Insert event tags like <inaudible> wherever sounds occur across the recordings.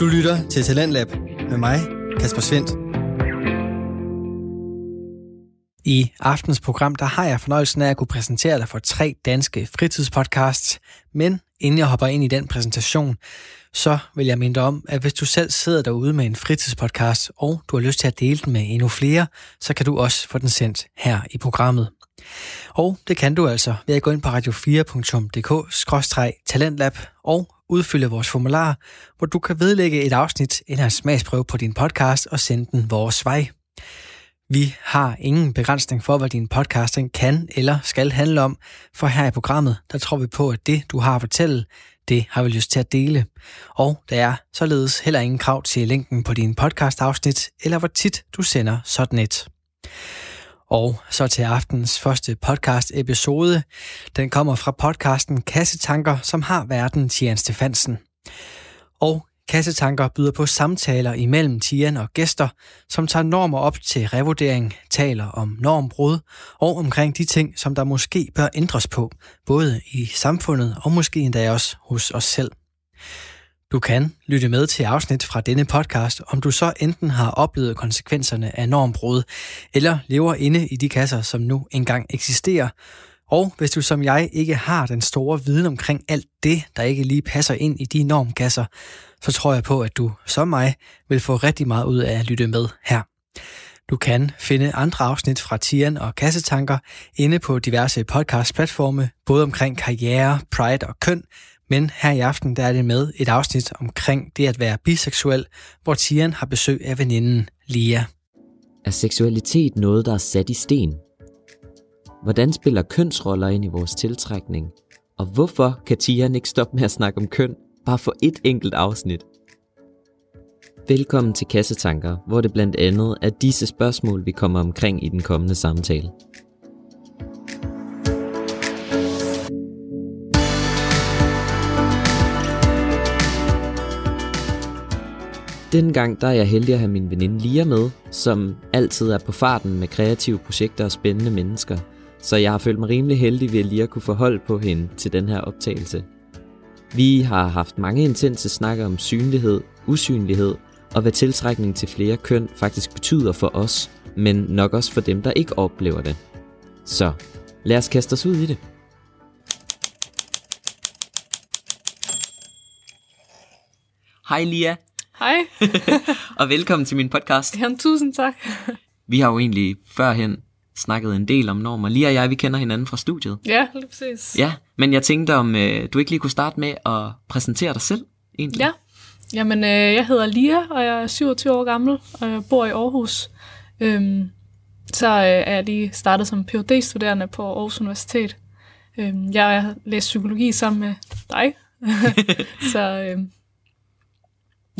Du lytter til Talentlab med mig, Kasper Svendt. I aftens program, der har jeg fornøjelsen af at kunne præsentere dig for tre danske fritidspodcasts. Men inden jeg hopper ind i den præsentation, så vil jeg minde dig om, at hvis du selv sidder derude med en fritidspodcast, og du har lyst til at dele den med endnu flere, så kan du også få den sendt her i programmet. Og det kan du altså ved at gå ind på radio4.dk-talentlab og udfylde vores formular, hvor du kan vedlægge et afsnit eller en smagsprøve på din podcast og sende den vores vej. Vi har ingen begrænsning for, hvad din podcasting kan eller skal handle om, for her i programmet, der tror vi på, at det, du har at fortælle, det har vi lyst til at dele. Og der er således heller ingen krav til længden på din podcast-afsnit, eller hvor tit du sender sådan et. Og så til aftens første podcast-episode. Den kommer fra podcasten Kassetanker, som har verden Tian Stefansen. Og Kassetanker byder på samtaler imellem Tian og gæster, som tager normer op til revurdering, taler om normbrud og omkring de ting, som der måske bør ændres på, både i samfundet og måske endda også hos os selv. Du kan lytte med til afsnit fra denne podcast, om du så enten har oplevet konsekvenserne af normbrud, eller lever inde i de kasser, som nu engang eksisterer. Og hvis du som jeg ikke har den store viden omkring alt det, der ikke lige passer ind i de normkasser, så tror jeg på, at du som mig vil få rigtig meget ud af at lytte med her. Du kan finde andre afsnit fra Tian og Kassetanker inde på diverse podcast-platforme, både omkring karriere, pride og køn, men her i aften der er det med et afsnit omkring det at være biseksuel, hvor Tian har besøg af veninden Lia. Er seksualitet noget, der er sat i sten? Hvordan spiller kønsroller ind i vores tiltrækning? Og hvorfor kan Tian ikke stoppe med at snakke om køn, bare for et enkelt afsnit? Velkommen til Kassetanker, hvor det blandt andet er disse spørgsmål, vi kommer omkring i den kommende samtale. Denne gang der er jeg heldig at have min veninde Lia med, som altid er på farten med kreative projekter og spændende mennesker. Så jeg har følt mig rimelig heldig ved at Lia kunne få hold på hende til den her optagelse. Vi har haft mange intense snakker om synlighed, usynlighed og hvad tiltrækning til flere køn faktisk betyder for os, men nok også for dem, der ikke oplever det. Så lad os kaste os ud i det. Hej Lia. Hej. <laughs> og velkommen til min podcast. Jamen, tusind tak. Vi har jo egentlig førhen snakket en del om normer. Lige og jeg, vi kender hinanden fra studiet. Ja, lige præcis. Ja, men jeg tænkte, om øh, du ikke lige kunne starte med at præsentere dig selv, egentlig. Ja, jamen øh, jeg hedder Lia, og jeg er 27 år gammel, og jeg bor i Aarhus. Øhm, så øh, er jeg lige startet som phd studerende på Aarhus Universitet. Øhm, jeg har læst psykologi sammen med dig. <laughs> så øh,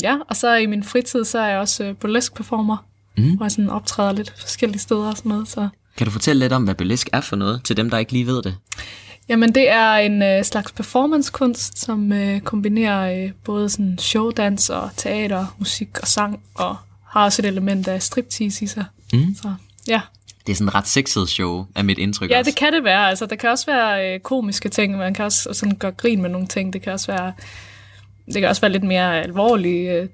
ja, og så i min fritid, så er jeg også øh, burlesk performer, mm. hvor jeg sådan optræder lidt forskellige steder og sådan noget. Så. Kan du fortælle lidt om, hvad burlesk er for noget, til dem, der ikke lige ved det? Jamen, det er en øh, slags performancekunst, som øh, kombinerer øh, både sådan showdans og teater, musik og sang, og har også et element af striptease i sig. Mm. Så, ja. Det er sådan et ret sexet show, af mit indtryk Ja, også. det kan det være. Altså, der kan også være øh, komiske ting, man kan også sådan gøre grin med nogle ting. Det kan også være, det kan også være lidt mere alvorlige øh,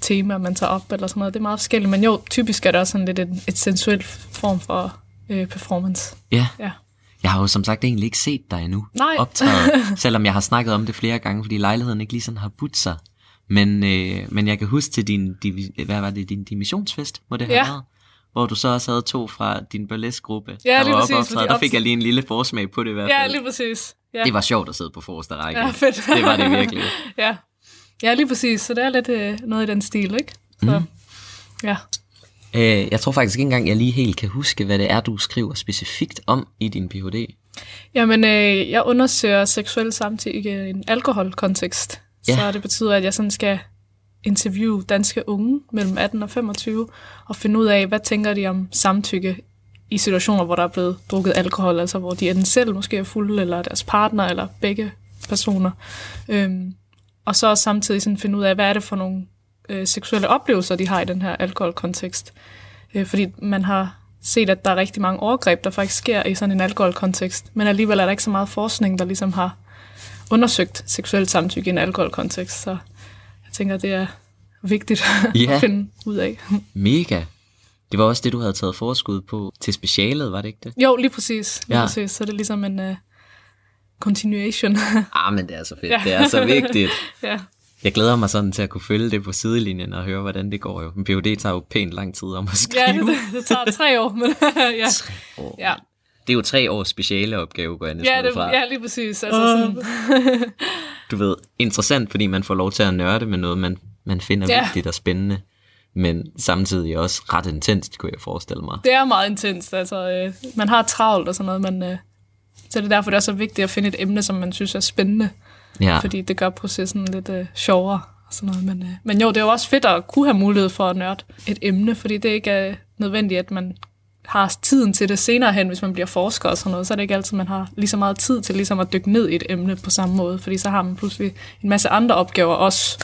temaer, man tager op, eller sådan noget. Det er meget forskelligt, men jo, typisk er det også sådan lidt et, et sensuelt form for øh, performance. Ja. Ja. Jeg har jo som sagt egentlig ikke set dig endnu Nej. optaget, <laughs> selvom jeg har snakket om det flere gange, fordi lejligheden ikke lige sådan har budt sig. Men, øh, men jeg kan huske til din, hvad var det, din dimissionsfest, må det have Ja. været? Hvor du så også havde to fra din burlesque-gruppe, Ja, der var oppe optræde. Der fik jeg lige en lille forsmag på det i hvert Ja, fald. lige præcis. Ja. Det var sjovt at sidde på forreste række. Ja, fedt. Det var det virkelig. <laughs> ja. Ja, lige præcis. Så det er lidt øh, noget i den stil, ikke? Så, mm. ja. Øh, jeg tror faktisk ikke engang, jeg lige helt kan huske, hvad det er, du skriver specifikt om i din Ph.D. Jamen, øh, jeg undersøger seksuel samtykke i en alkoholkontekst. Ja. Så det betyder, at jeg sådan skal interviewe danske unge mellem 18 og 25, og finde ud af, hvad tænker de om samtykke i situationer, hvor der er blevet drukket alkohol, altså hvor de enten selv måske er fulde, eller deres partner, eller begge personer. Øhm, og så også samtidig sådan finde ud af, hvad er det for nogle øh, seksuelle oplevelser, de har i den her alkoholkontekst. Øh, fordi man har set, at der er rigtig mange overgreb, der faktisk sker i sådan en alkoholkontekst, men alligevel er der ikke så meget forskning, der ligesom har undersøgt seksuelt samtykke i en alkoholkontekst, så jeg tænker, det er vigtigt Ja. at <laughs> finde ud af. Mega. Det var også det, du havde taget forskud på til specialet, var det ikke det? Jo, lige præcis. Lige Ja. præcis. Så er det ligesom en uh, continuation. <laughs> Ah, men det er så fedt. Ja. Det er så vigtigt. <laughs> ja. Jeg glæder mig sådan til at kunne følge det på sidelinjen og høre, hvordan det går jo. En PhD tager jo pænt lang tid om at skrive. ja, det, det tager tre år, men <laughs> ja. Tre år. Ja. Det er jo tre års specialeopgave, går jeg næsten Ja, det, fra. ja, lige præcis. Altså, sådan, Du ved, interessant, fordi man får lov til at nørde med noget, man, man finder Ja. vigtigt og spændende. Men samtidig også ret intenst, kunne jeg forestille mig. det er meget intenst. Altså, øh, man har travlt og sådan noget, men øh, så det er derfor, det er så vigtigt at finde et emne, som man synes er spændende. Ja, fordi det gør processen lidt øh, sjovere. Og sådan noget. Men, øh, men jo, det er jo også fedt at kunne have mulighed for at nørde et emne, fordi det ikke er nødvendigt, at man har tiden til det senere hen, hvis man bliver forsker og sådan noget, så er det ikke altid, man har lige så meget tid til ligesom at dykke ned i et emne på samme måde, fordi så har man pludselig en masse andre opgaver også,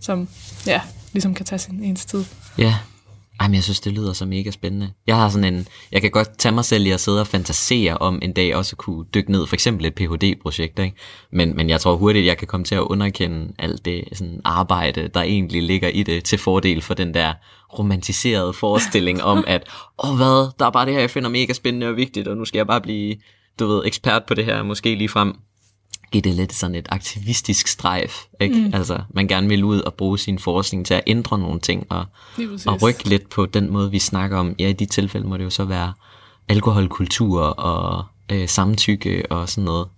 som ja, ligesom kan tage sin ens tid. ja. Jamen, men jeg synes, det lyder så mega spændende. Jeg har sådan en, jeg kan godt tage mig selv i at sidde og fantasere om en dag også at kunne dykke ned, for eksempel et Ph.D.-projekt, ikke? Men, men jeg tror hurtigt, jeg kan komme til at underkende alt det sådan arbejde, der egentlig ligger i det, til fordel for den der romantiserede forestilling om, at, åh hvad, der er bare det her, jeg finder mega spændende og vigtigt, og nu skal jeg bare blive, du ved, ekspert på det her, måske lige frem give det lidt sådan et aktivistisk strejf, ikke? Mm. Altså, man gerne vil ud og bruge sin forskning til at ændre nogle ting, og, Lige og rykke lidt på den måde, vi snakker om. Ja, i de tilfælde må det jo så være alkoholkultur og øh, samtykke og sådan noget.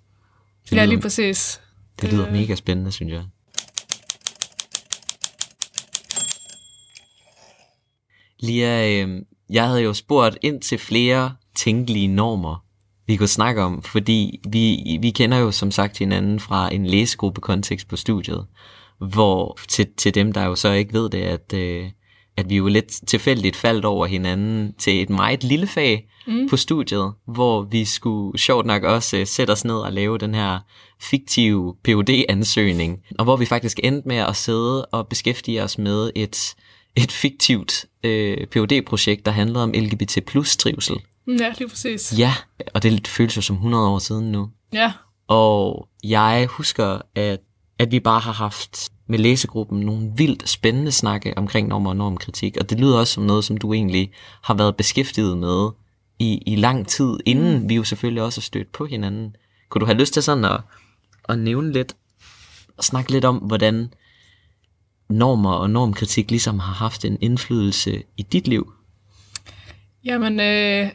Det Ja, lyder, lige præcis. det lyder mega spændende, synes jeg. Lia, øh, jeg havde jo spurgt ind til flere tænkelige normer, vi kunne snakke om, fordi vi, vi kender jo som sagt hinanden fra en læsegruppekontekst på studiet, hvor til, til dem, der jo så ikke ved det, at, øh, at vi jo lidt tilfældigt faldt over hinanden til et meget lille fag mm. på studiet, hvor vi skulle sjovt nok også øh, sætte os ned og lave den her fiktive phd ansøgning og hvor vi faktisk endte med at sidde og beskæftige os med et, et fiktivt øh, phd projekt der handlede om LGBT plus trivsel. Ja, lige præcis. Ja, og det føles jo som 100 år siden nu. Ja, Og jeg husker, at, at vi bare har haft med læsegruppen nogle vildt spændende snakke omkring normer og normkritik. Og det lyder også som noget, som du egentlig har været beskæftiget med i, i lang tid, inden vi jo selvfølgelig også er stødt på hinanden. Kunne du have lyst til sådan at, at nævne lidt, og snakke lidt om, hvordan normer og normkritik ligesom har haft en indflydelse i dit liv? Jamen, øh,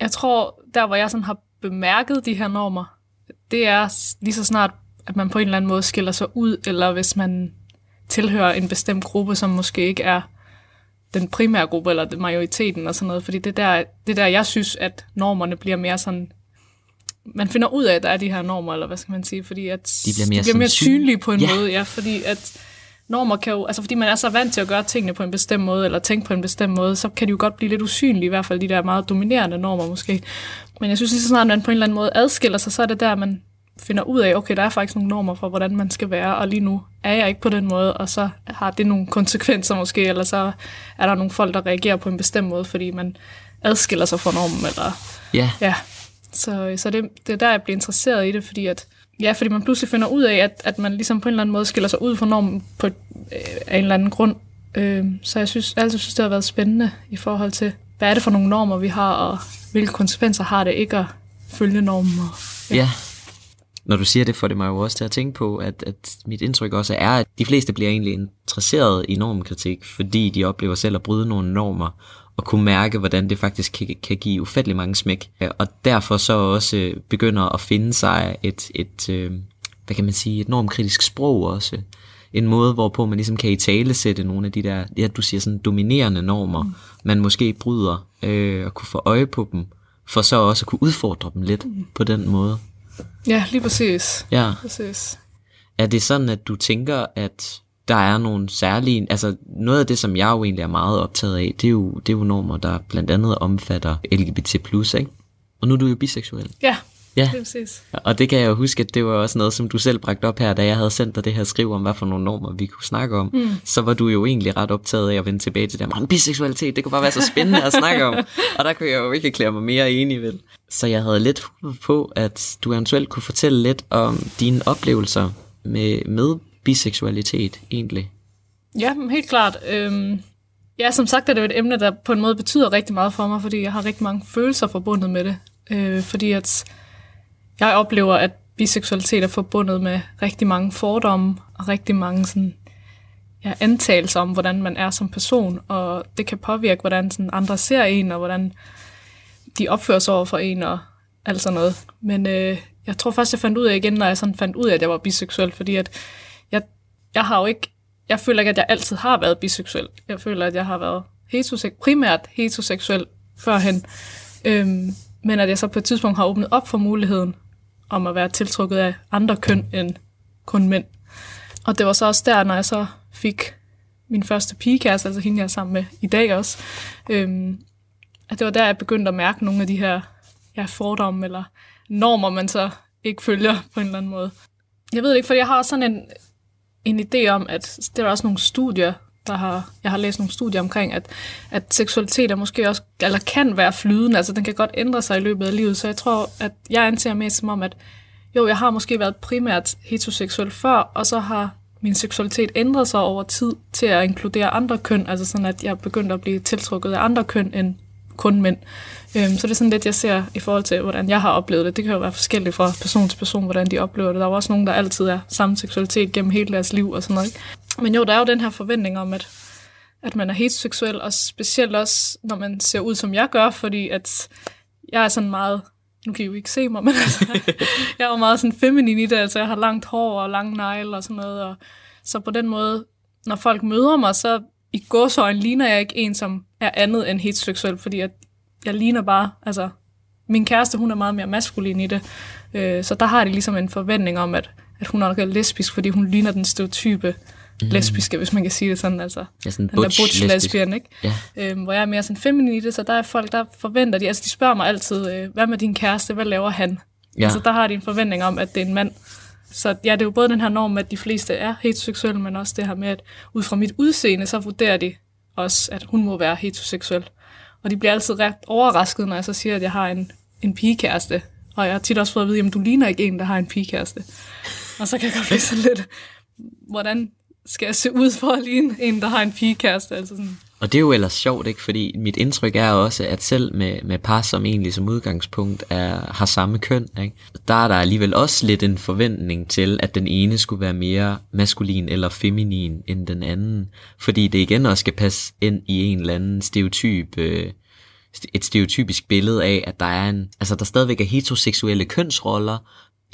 jeg tror, der hvor jeg sådan har bemærket de her normer, det er lige så snart, at man på en eller anden måde skiller sig ud, eller hvis man tilhører en bestemt gruppe, som måske ikke er den primære gruppe, eller majoriteten og sådan noget. Fordi det er der, det er der, jeg synes, at normerne bliver mere sådan... Man finder ud af, at der er de her normer, eller hvad skal man sige, fordi at De bliver mere de bliver mere synlige på en Ja. måde, ja, fordi at normer kan jo, altså fordi man er så vant til at gøre tingene på en bestemt måde, eller tænke på en bestemt måde, så kan de jo godt blive lidt usynlige, i hvert fald de der meget dominerende normer måske. Men jeg synes lige så snart, man på en eller anden måde adskiller sig, så er det der, man finder ud af, okay, der er faktisk nogle normer for, hvordan man skal være, og lige nu er jeg ikke på den måde, og så har det nogle konsekvenser måske, eller så er der nogle folk, der reagerer på en bestemt måde, fordi man adskiller sig fra normen, eller Ja, Ja, så, så det, det er der, jeg bliver interesseret i det, fordi at, ja, fordi man pludselig finder ud af, at, at man ligesom på en eller anden måde skiller sig ud fra normen på, øh, af en eller anden grund. Øh, så jeg synes, altid synes, det har været spændende i forhold til, hvad er det for nogle normer, vi har, og hvilke konsekvenser har det ikke at følge normen. Og, Ja. Når du siger det, får det mig jo også til at tænke på, at, at mit indtryk også er, at de fleste bliver egentlig interesseret i normkritik, fordi de oplever selv at bryde nogle normer, og kunne mærke, hvordan det faktisk kan, kan give ufattelig mange smæk. Og derfor så også begynder at finde sig et, et øh, hvad kan man sige, et normkritisk sprog også. En måde, hvorpå man ligesom kan i tale sætte nogle af de der, ja, du siger sådan dominerende normer, mm. man måske bryder, øh, og kunne få øje på dem, for så også at kunne udfordre dem lidt mm. på den måde. ja, lige præcis. Ja. præcis. Er det sådan, at du tænker, at der er nogle særlige... Altså, noget af det, som jeg jo egentlig er meget optaget af, det er jo, det er jo normer, der blandt andet omfatter LGBT+, ikke? Og nu er du jo biseksuel. Ja, Ja. præcis. Og det kan jeg jo huske, at det var også noget, som du selv bragte op her, da jeg havde sendt dig det her skriv om, hvad for nogle normer vi kunne snakke om. Mm. Så var du jo egentlig ret optaget af at vende tilbage til det "Men biseksualitet, det kunne bare være så spændende at snakke om. <laughs> Og der kunne jeg jo ikke klæde mig mere enig ved. Så jeg havde lidt på, at du eventuelt kunne fortælle lidt om dine oplevelser med, med biseksualitet egentlig. Ja, helt klart. Øhm, ja, som sagt er det jo et emne, der på en måde betyder rigtig meget for mig, fordi jeg har rigtig mange følelser forbundet med det. Øh, fordi at jeg oplever, at biseksualitet er forbundet med rigtig mange fordomme og rigtig mange sådan, ja, antagelser om, hvordan man er som person, og det kan påvirke, hvordan sådan andre ser en, og hvordan de opfører sig over for en, og alt sådan noget. Men øh, jeg tror først, jeg fandt ud af igen, når jeg sådan fandt ud af, at jeg var biseksuel, fordi at jeg, har jo ikke, jeg føler ikke, at jeg altid har været biseksuel. Jeg føler, at jeg har været heteroseksuel, primært heteroseksuel førhen, øhm, men at jeg så på et tidspunkt har åbnet op for muligheden om at være tiltrukket af andre køn end kun mænd. Og det var så også der, når jeg så fik min første pigekæreste, altså hende jeg er sammen med i dag også, øhm, at det var der, jeg begyndte at mærke nogle af de her ja, fordomme eller normer, man så ikke følger på en eller anden måde. Jeg ved ikke, for jeg har sådan en, en idé om, at der er også nogle studier, der har, jeg har læst nogle studier omkring, at, at seksualitet er måske også, eller kan være flydende, altså den kan godt ændre sig i løbet af livet, så jeg tror, at jeg anser mest som om, at jo, jeg har måske været primært heteroseksuel før, og så har min seksualitet ændret sig over tid til at inkludere andre køn, altså sådan, at jeg begyndte at blive tiltrukket af andre køn end kun mænd. Øhm, så det er sådan lidt, jeg ser i forhold til, hvordan jeg har oplevet det. Det kan jo være forskelligt fra person til person, hvordan de oplever det. Der er jo også nogen, der altid er samme seksualitet gennem hele deres liv og sådan noget. Ikke? Men jo, der er jo den her forventning om, at, at man er heteroseksuel, og specielt også, når man ser ud, som jeg gør, fordi at jeg er sådan meget nu kan I jo ikke se mig, <laughs> men altså, jeg er jo meget sådan feminin i det, altså jeg har langt hår og lange negle og sådan noget, og så på den måde, når folk møder mig, så i gåsøjne ligner jeg ikke en, som er andet end heteroseksuel, fordi jeg, jeg ligner bare, altså, min kæreste, hun er meget mere maskulin i det, øh, så der har de ligesom en forventning om, at, at hun er lesbisk, fordi hun ligner den stereotype mm. lesbiske, hvis man kan sige det sådan, altså Ja, sådan den der butch butch lesbisk. lesbian, ikke? Ja. Øhm, hvor jeg er mere sådan feminin i det, så der er folk, der forventer de, altså de spørger mig altid, øh, hvad med din kæreste, hvad laver han? Ja. Altså der har de en forventning om, at det er en mand. Så ja, det er jo både den her norm, at de fleste er heteroseksuelle, men også det her med, at ud fra mit udseende, så vurderer de også, at hun må være heteroseksuel. Og de bliver altid ret overrasket, når jeg så siger, at jeg har en, en pigekæreste. Og jeg har tit også fået at vide, at du ligner ikke en, der har en pigekæreste. Og så kan jeg godt blive sådan lidt, hvordan skal jeg se ud for at ligne en, der har en pigekæreste? Altså sådan, og det er jo ellers sjovt, ikke? Fordi mit indtryk er også, at selv med, med par, som egentlig som udgangspunkt er, har samme køn, ikke? der er der alligevel også lidt en forventning til, at den ene skulle være mere maskulin eller feminin end den anden. Fordi det igen også skal passe ind i en eller anden stereotyp, øh, et stereotypisk billede af, at der er en, altså der stadigvæk er heteroseksuelle kønsroller,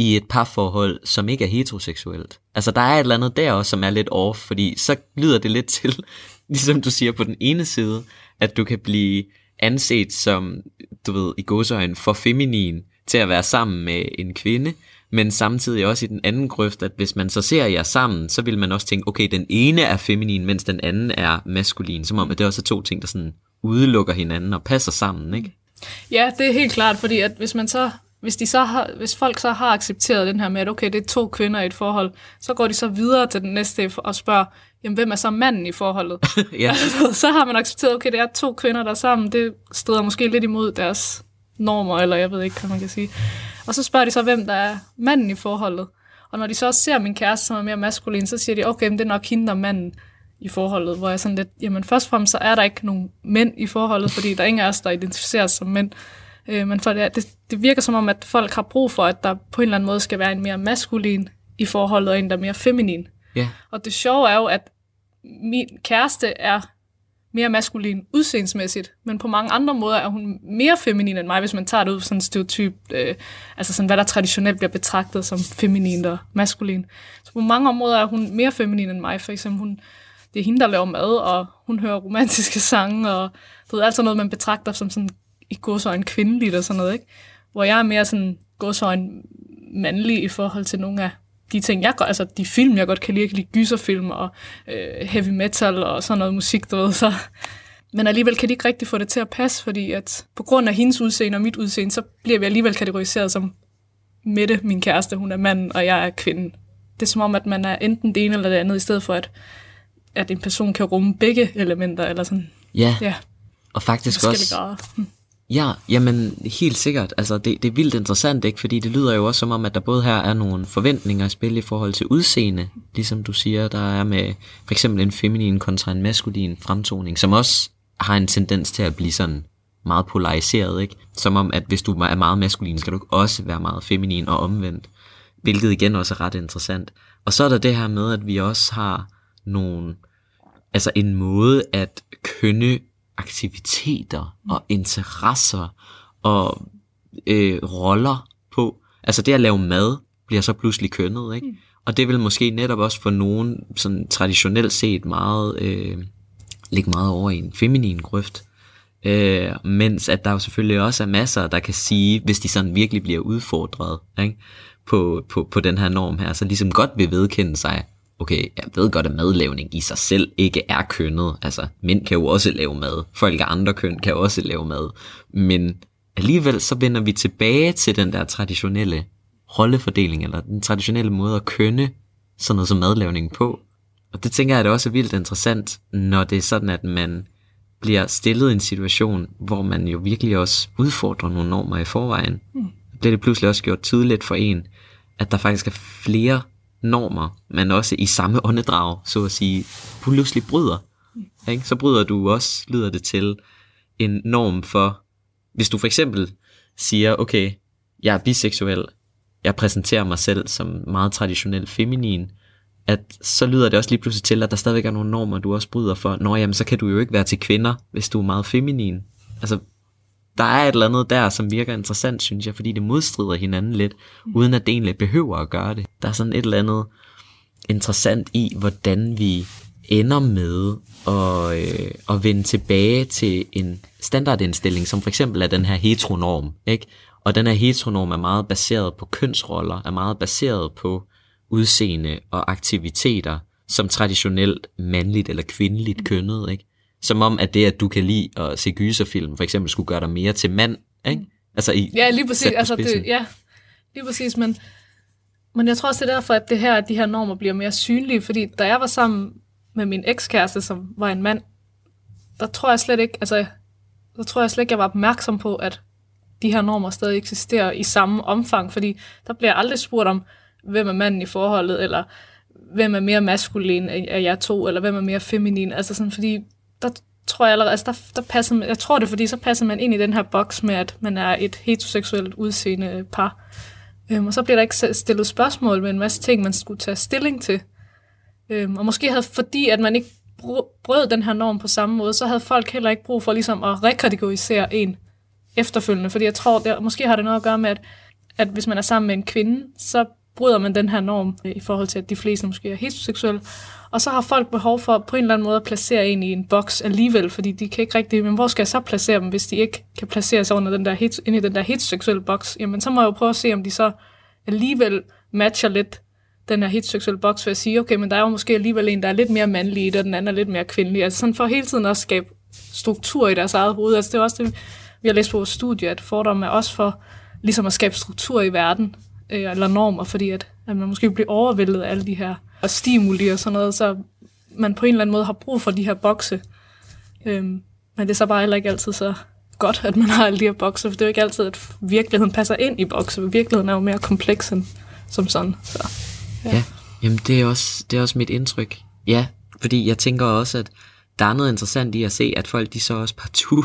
i et parforhold, som ikke er heteroseksuelt. Altså der er et eller andet der også, som er lidt off, fordi så lyder det lidt til, ligesom du siger på den ene side, at du kan blive anset som, du ved, i godsøjen for feminin til at være sammen med en kvinde, men samtidig også i den anden grøft, at hvis man så ser jer sammen, så vil man også tænke, okay, den ene er feminin, mens den anden er maskulin, som om at det også er to ting, der sådan udelukker hinanden og passer sammen, ikke? Ja, det er helt klart, fordi at hvis man så hvis, de så har, hvis folk så har accepteret den her med, at okay, det er to kvinder i et forhold, så går de så videre til den næste og spørger, jamen hvem er så manden i forholdet? <laughs> ja. <laughs> Altså, så har man accepteret, okay, det er to kvinder, der er sammen, det strider måske lidt imod deres normer, eller jeg ved ikke, hvad man kan sige. Og så spørger de så, hvem der er manden i forholdet. Og når de så også ser min kæreste, som er mere maskulin, så siger de, okay, men det er nok hende, der er manden i forholdet, hvor jeg sådan lidt, jamen først og fremmest, så er der ikke nogen mænd i forholdet, fordi der er ingen af os, der identificeres som mænd. Øh, men for det, det, det virker som om, at folk har brug for, at der på en eller anden måde skal være en mere maskulin i forholdet, og en, der er mere feminin. Ja. Og det sjove er jo, at min kæreste er mere maskulin udseendsmæssigt, men på mange andre måder er hun mere feminin end mig, hvis man tager det ud sådan en stereotyp, øh, altså sådan, hvad der traditionelt bliver betragtet som feminin og maskulin. Så på mange områder er hun mere feminin end mig, for eksempel hun, det er hende, der laver mad, og hun hører romantiske <laughs> sange, og du ved, alt sådan noget, man betragter som sådan i godsøjne kvindeligt og sådan noget, ikke? Hvor jeg er mere sådan godsøjne mandlig i forhold til nogle af de ting, jeg godt, altså de film, jeg godt kan lide, jeg kan lide gyserfilm og øh, heavy metal og sådan noget musik, du ved, så... Men alligevel kan de ikke rigtig få det til at passe, fordi at på grund af hendes udseende og mit udseende, så bliver vi alligevel kategoriseret som Mette, min kæreste, hun er mand, og jeg er kvinde. Det er som om, at man er enten det ene eller det andet, i stedet for at, at en person kan rumme begge elementer, eller sådan, Ja, ja, og faktisk også, grader. Ja, jamen helt sikkert. Altså det, det er vildt interessant, ikke? Fordi det lyder jo også som om, at der både her er nogle forventninger i spil i forhold til udseende, ligesom du siger, der er med for eksempel en feminin kontra en maskulin fremtoning, som også har en tendens til at blive sådan meget polariseret, ikke? Som om, at hvis du er meget maskulin, skal du også være meget feminin og omvendt. Hvilket igen også er ret interessant. Og så er der det her med, at vi også har nogle, altså en måde at kønne aktiviteter og interesser og øh, roller på. Altså det at lave mad bliver så pludselig kønnet, ikke? Mm. Og det vil måske netop også for nogen sådan traditionelt set meget øh, ligge meget over i en feminin grøft. Øh, mens at der jo selvfølgelig også er masser, der kan sige, hvis de sådan virkelig bliver udfordret ikke? På, på, på den her norm her, så ligesom godt vil vedkende sig, okay, jeg ved godt, at madlavning i sig selv ikke er kønnet. Altså, mænd kan jo også lave mad. Folk af andre køn kan også lave mad. Men alligevel så vender vi tilbage til den der traditionelle rollefordeling, eller den traditionelle måde at kønne sådan noget som madlavning på. Og det tænker jeg, at det også er vildt interessant, når det er sådan, at man bliver stillet i en situation, hvor man jo virkelig også udfordrer nogle normer i forvejen. Mm. Bliver det pludselig også gjort tydeligt for en, at der faktisk er flere normer, men også i samme åndedrag, så at sige, pludselig bryder. Ikke? Så bryder du også, lyder det til, en norm for, hvis du for eksempel siger, okay, jeg er biseksuel, jeg præsenterer mig selv som meget traditionelt feminin, at så lyder det også lige pludselig til, at der stadigvæk er nogle normer, du også bryder for. Nå jamen, så kan du jo ikke være til kvinder, hvis du er meget feminin. Altså, der er et eller andet der, som virker interessant, synes jeg, fordi det modstrider hinanden lidt, mm. uden at det egentlig behøver at gøre det. Der er sådan et eller andet interessant i, hvordan vi ender med at, øh, at vende tilbage til en standardindstilling, som for eksempel er den her heteronorm. Ikke? Og den her heteronorm er meget baseret på kønsroller, er meget baseret på udseende og aktiviteter, som traditionelt mandligt eller kvindeligt kønnet. Ikke? Som om, at det, at du kan lide at se gyserfilm, for eksempel skulle gøre dig mere til mand, ikke? Altså i Ja, lige præcis. Altså det, ja, lige præcis, men, men jeg tror også, det er derfor, at det her, at de her normer bliver mere synlige, fordi da jeg var sammen med min ekskæreste, som var en mand, der tror jeg slet ikke, altså, der tror jeg slet ikke, jeg var opmærksom på, at de her normer stadig eksisterer i samme omfang, fordi der bliver aldrig spurgt om, hvem er manden i forholdet, eller hvem er mere maskulin af jer to, eller hvem er mere feminin, altså sådan, fordi der tror jeg allerede, altså der, der passer, jeg tror det, fordi så passer man ind i den her boks med, at man er et heteroseksuelt udseende par. Øhm, og så bliver der ikke stillet spørgsmål med en masse ting, man skulle tage stilling til. Øhm, og måske havde, fordi at man ikke brød den her norm på samme måde, så havde folk heller ikke brug for ligesom at rekategorisere en efterfølgende. Fordi jeg tror, det, måske har det noget at gøre med, at, at hvis man er sammen med en kvinde, så bryder man den her norm øh, i forhold til, at de fleste måske er heteroseksuelle. Og så har folk behov for på en eller anden måde at placere en i en boks alligevel, fordi de kan ikke rigtig, men hvor skal jeg så placere dem, hvis de ikke kan placere sig under den der, ind i den der heteroseksuelle boks? Jamen så må jeg jo prøve at se, om de så alligevel matcher lidt den her heteroseksuelle boks, for at sige, okay, men der er jo måske alligevel en, der er lidt mere mandlig, og den anden er lidt mere kvindelig. Altså sådan for hele tiden at skabe struktur i deres eget hoved. Altså det er også det, vi har læst på vores studie, at fordomme er også for ligesom at skabe struktur i verden, øh, eller normer, fordi at, at man måske bliver overvældet af alle de her og stimuli og sådan noget, så man på en eller anden måde har brug for de her bokse. Øhm, men det er så bare heller ikke altid så godt, at man har alle de her bokse, for det er jo ikke altid, at virkeligheden passer ind i bokse. Virkeligheden er jo mere kompleks end som sådan. Så, ja. ja, jamen det er, også, det er også mit indtryk. Ja, fordi jeg tænker også, at der er noget interessant i at se, at folk de så også partout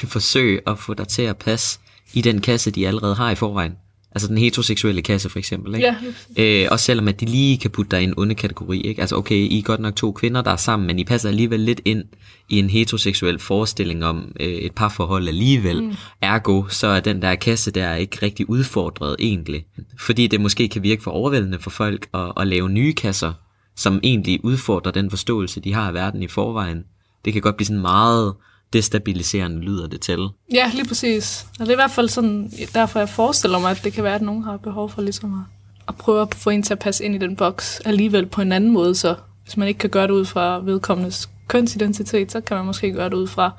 vil forsøge at få dig til at passe i den kasse, de allerede har i forvejen. Altså den heteroseksuelle kasse for eksempel. Ikke? Ja. Øh, også selvom at de lige kan putte dig i en onde kategori. Ikke? Altså okay, I er godt nok to kvinder, der er sammen, men I passer alligevel lidt ind i en heteroseksuel forestilling om øh, et parforhold alligevel. Mm. Ergo, så er den der kasse der ikke rigtig udfordret egentlig. Fordi det måske kan virke for overvældende for folk at, at lave nye kasser, som egentlig udfordrer den forståelse, de har af verden i forvejen. Det kan godt blive sådan meget destabiliserende lyder det til. Ja, lige præcis. Og det er i hvert fald sådan, derfor jeg forestiller mig, at det kan være, at nogen har behov for ligesom at, at prøve at få en til at passe ind i den boks alligevel på en anden måde, så hvis man ikke kan gøre det ud fra vedkommendes kønsidentitet, så kan man måske gøre det ud fra,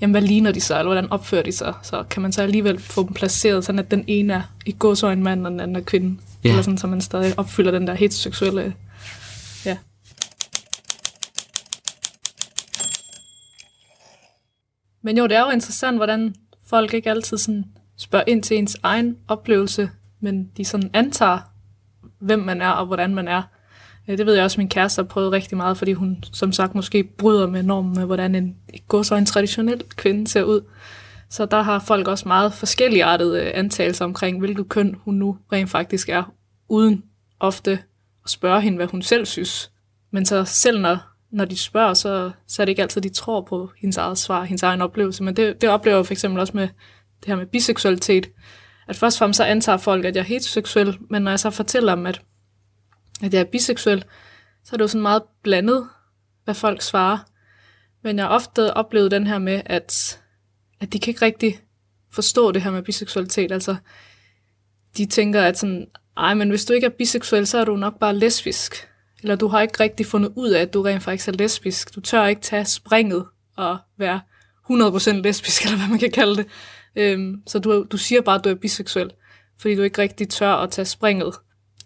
jamen hvad ligner de så, eller hvordan opfører de sig, så kan man så alligevel få dem placeret, sådan at den ene er i en mand, og den anden er kvinde, ja. eller sådan, så man stadig opfylder den der heteroseksuelle ja, men jo, det er jo interessant, hvordan folk ikke altid sådan spørger ind til ens egen oplevelse, men de sådan antager, hvem man er og hvordan man er. Øh, det ved jeg også, at min kæreste har prøvet rigtig meget, fordi hun som sagt måske bryder med normen med, hvordan en, går så en traditionel kvinde ser ud. Så der har folk også meget forskellige artede øh, antagelser omkring, hvilket køn hun nu rent faktisk er, uden ofte at spørge hende, hvad hun selv synes. Men så selv når, når de spørger, så, så er det ikke altid, de tror på hendes eget svar, hendes egen oplevelse. Men det, det oplever jeg for eksempel også med det her med biseksualitet. At først og fremmest så antager folk, at jeg er heteroseksuel, men når jeg så fortæller dem, at, at jeg er biseksuel, så er det jo sådan meget blandet, hvad folk svarer. Men jeg har ofte oplevet den her med, at, at de kan ikke rigtig forstå det her med biseksualitet. Altså, de tænker, at sådan, ej, men hvis du ikke er biseksuel, så er du nok bare lesbisk. Eller du har ikke rigtig fundet ud af, at du rent faktisk er lesbisk. Du tør ikke tage springet og være 100% lesbisk, <laughs> eller hvad man kan kalde det. Øhm, så du, du siger bare, at du er biseksuel, fordi du ikke rigtig tør at tage springet.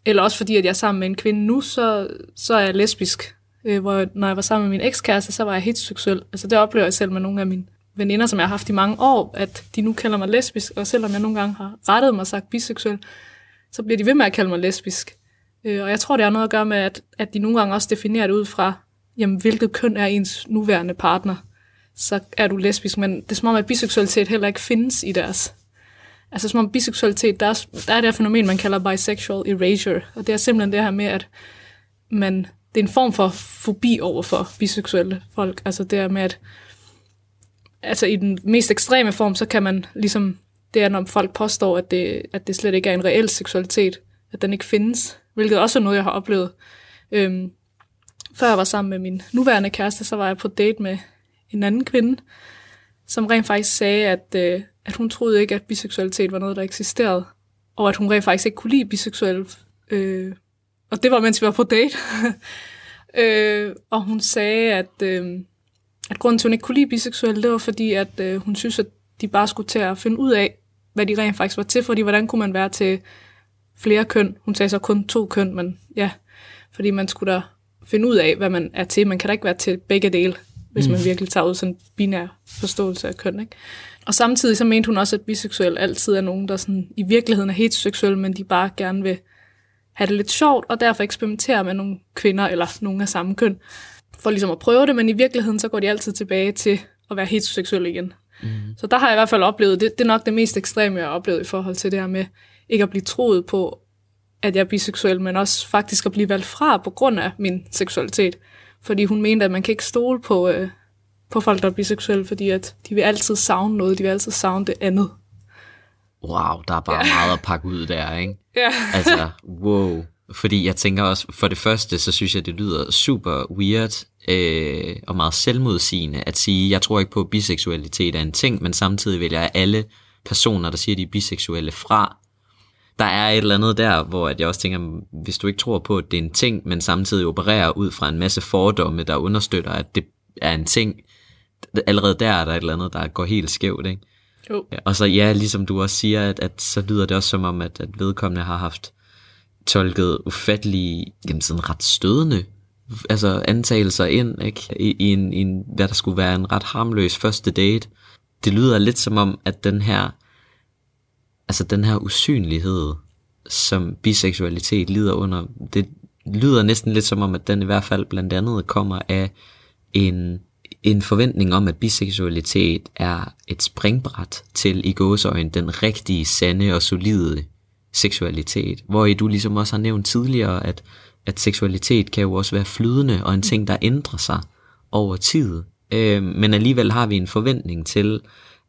Eller også fordi, at jeg er sammen med en kvinde nu, så, så er jeg lesbisk. Øh, hvor når jeg var sammen med min ekskæreste, så var jeg heteroseksuel. Altså det oplever jeg selv med nogle af mine veninder, som jeg har haft i mange år, at de nu kalder mig lesbisk, og selvom jeg nogle gange har rettet mig og sagt biseksuel, så bliver de ved med at kalde mig lesbisk. Øh, og jeg tror, det har noget at gøre med, at, at de nogle gange også definerer det ud fra, jamen, hvilket køn er ens nuværende partner. Så er du lesbisk, men det er som om, at biseksualitet heller ikke findes i deres. Altså som om biseksualitet, der er, der er det her fænomen, man kalder bisexual erasure. Og det er simpelthen det her med, at man, det er en form for fobi over for biseksuelle folk. Altså det her med, at altså i den mest ekstreme form, så kan man ligesom, det er, når folk påstår, at det, at det slet ikke er en reel seksualitet, at den ikke findes, hvilket også er noget, jeg har oplevet. Øhm, før jeg var sammen med min nuværende kæreste, så var jeg på date med en anden kvinde, som rent faktisk sagde, at, øh, at hun troede ikke, at biseksualitet var noget, der eksisterede, og at hun rent faktisk ikke kunne lide biseksuelle. Øh, og det var, mens vi var på date. <laughs> øh, og hun sagde, at, øh, at grunden til, at hun ikke kunne lide biseksuelle, det var fordi, at øh, hun synes, at de bare skulle til at finde ud af, hvad de rent faktisk var til, fordi hvordan kunne man være til flere køn. Hun sagde så kun to køn, men ja, fordi man skulle da finde ud af, hvad man er til. Man kan da ikke være til begge dele, hvis mm. man virkelig tager ud sådan en binær forståelse af køn. Ikke? Og samtidig så mente hun også, at biseksuel altid er nogen, der sådan, i virkeligheden er heteroseksuelle, men de bare gerne vil have det lidt sjovt, og derfor eksperimentere med nogle kvinder eller nogen af samme køn, for ligesom at prøve det, men i virkeligheden så går de altid tilbage til at være heteroseksuelle igen. Mm. Så der har jeg i hvert fald oplevet, det, det er nok det mest ekstreme, jeg har oplevet i forhold til det her med ikke at blive troet på, at jeg er biseksuel, men også faktisk at blive valgt fra på grund af min seksualitet. Fordi hun mente, at man kan ikke stole på, øh, på folk, der er biseksuelle, fordi at de vil altid savne noget, de vil altid savne det andet. Wow, der er bare ja. meget at pakke ud der, ikke? <laughs> Ja. altså, wow. Fordi jeg tænker også, for det første, så synes jeg, det lyder super weird øh, og meget selvmodsigende at sige, jeg tror ikke på, at biseksualitet er en ting, men samtidig vil jeg alle personer, der siger, de er biseksuelle fra. Der er et eller andet der, hvor at jeg også tænker, hvis du ikke tror på, at det er en ting, men samtidig opererer ud fra en masse fordomme, der understøtter, at det er en ting, allerede der er der et eller andet, der går helt skævt, ikke? Jo. Og så ja, ligesom du også siger, at, at så lyder det også som om, at, at vedkommende har haft tolket ufattelige, jamen sådan ret stødende altså antagelser ind, ikke? I, i, en, i en, hvad der skulle være en ret harmløs første date. Det lyder lidt som om, at den her, altså den her usynlighed, som biseksualitet lider under, det lyder næsten lidt som om, at den i hvert fald blandt andet kommer af en, en forventning om, at biseksualitet er et springbræt til i gåseøjen den rigtige, sande og solide seksualitet. Hvor i du ligesom også har nævnt tidligere, at, at seksualitet kan jo også være flydende og en ting, der ændrer sig over tid. Øh, men alligevel har vi en forventning til,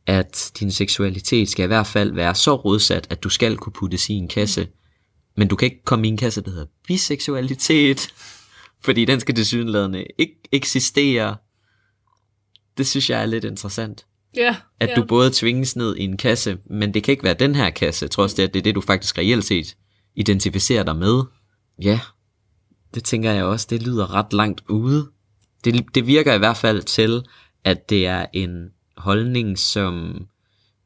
at din seksualitet skal i hvert fald være så rodsat, at du skal kunne puttes i en kasse. Men du kan ikke komme i en kasse, der hedder biseksualitet, <laughs> fordi den skal tilsyneladende ikke eksistere. Det synes jeg er lidt interessant. Ja, At ja. du både tvinges ned i en kasse, men det kan ikke være den her kasse, trods det, at det er det, du faktisk reelt set identificerer dig med. Ja, det tænker jeg også, det lyder ret langt ude. Det, det virker i hvert fald til, at det er en holdning, som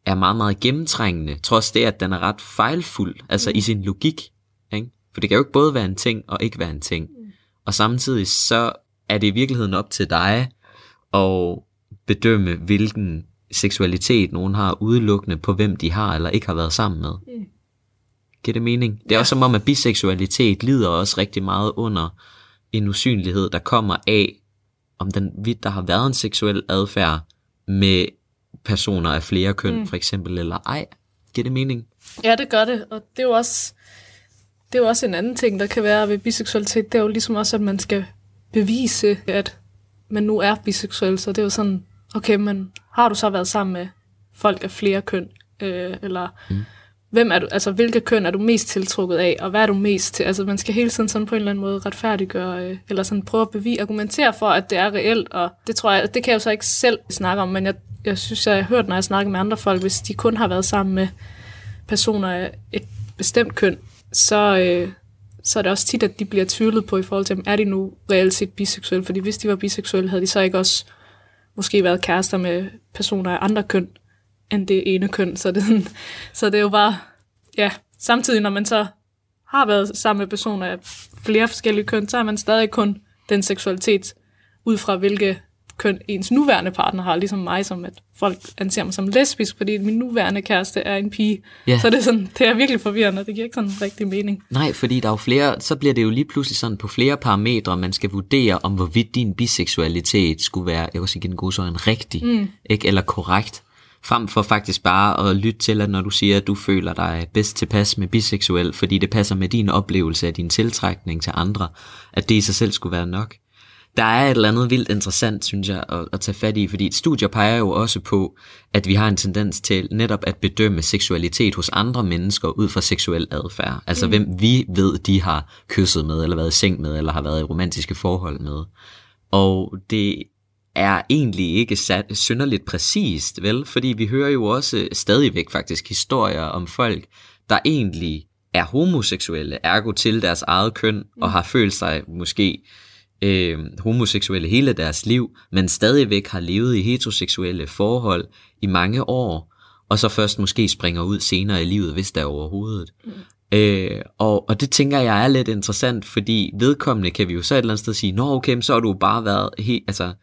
er meget, meget gennemtrængende, trods det, at den er ret fejlfuld, altså i sin logik. Ikke? For det kan jo ikke både være en ting og ikke være en ting. Og samtidig så er det i virkeligheden op til dig at bedømme, hvilken seksualitet, nogen har udelukkende på, hvem de har eller ikke har været sammen med. Mm. Giver det mening? Det er ja. også som om, at biseksualitet lider også rigtig meget under en usynlighed, der kommer af, om den vidt der har været en seksuel adfærd med personer af flere køn, mm. for eksempel, eller ej. Giver det mening? Ja, det gør det, og det er jo også, det er jo også en anden ting, der kan være ved biseksualitet. Det er jo ligesom også, at man skal bevise, at man nu er biseksuel, så det er jo sådan, okay, men har du så været sammen med folk af flere køn, øh, eller mm hvem er du, altså hvilke køn er du mest tiltrukket af, og hvad er du mest til? Altså man skal hele tiden sådan på en eller anden måde retfærdiggøre, øh, eller sådan prøve at bevise, argumentere for, at det er reelt, og det tror jeg, det kan jeg jo så ikke selv snakke om, men jeg, jeg synes, jeg har hørt, når jeg snakker med andre folk, hvis de kun har været sammen med personer af et bestemt køn, så, øh, så er det også tit, at de bliver tvivlet på i forhold til, er de nu reelt set biseksuelle? Fordi hvis de var biseksuelle, havde de så ikke også måske været kærester med personer af andre køn end det ene køn. Så det, så det er jo bare, ja, samtidig når man så har været sammen med personer af flere forskellige køn, så er man stadig kun den seksualitet, ud fra hvilke køn ens nuværende partner har, ligesom mig, som at folk anser mig som lesbisk, fordi min nuværende kæreste er en pige. Ja. Så det er, sådan, det er virkelig forvirrende, det giver ikke sådan rigtig mening. Nej, fordi der er jo flere, så bliver det jo lige pludselig sådan på flere parametre, man skal vurdere, om hvorvidt din biseksualitet skulle være, jeg kan sige en god en rigtig, mm. ikke, eller korrekt frem for faktisk bare at lytte til, at når du siger, at du føler dig bedst tilpas med biseksuel, fordi det passer med din oplevelse af din tiltrækning til andre, at det i sig selv skulle være nok der er et eller andet vildt interessant, synes jeg, at, at tage fat i, fordi studier peger jo også på, at vi har en tendens til netop at bedømme seksualitet hos andre mennesker ud fra seksuel adfærd. Altså mm. hvem vi ved, de har kysset med, eller været i seng med, eller har været i romantiske forhold med. Og det er egentlig ikke sat synderligt præcist, vel? Fordi vi hører jo også stadigvæk faktisk historier om folk, der egentlig er homoseksuelle, ergo til deres eget køn, og mm. har følt sig måske øh, homoseksuelle hele deres liv, men stadigvæk har levet i heteroseksuelle forhold i mange år, og så først måske springer ud senere i livet, hvis der er overhovedet. Mm. Øh, og, og det tænker jeg er lidt interessant, fordi vedkommende kan vi jo så et eller andet sted sige, nå okay, så har du bare været he, altså,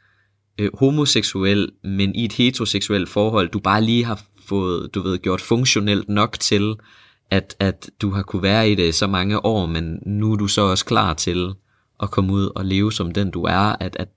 øh, homoseksuel, men i et heteroseksuelt forhold, du bare lige har fået, du ved, gjort funktionelt nok til, at, at du har kunne være i det så mange år, men nu er du så også klar til at komme ud og leve som den du er, at, at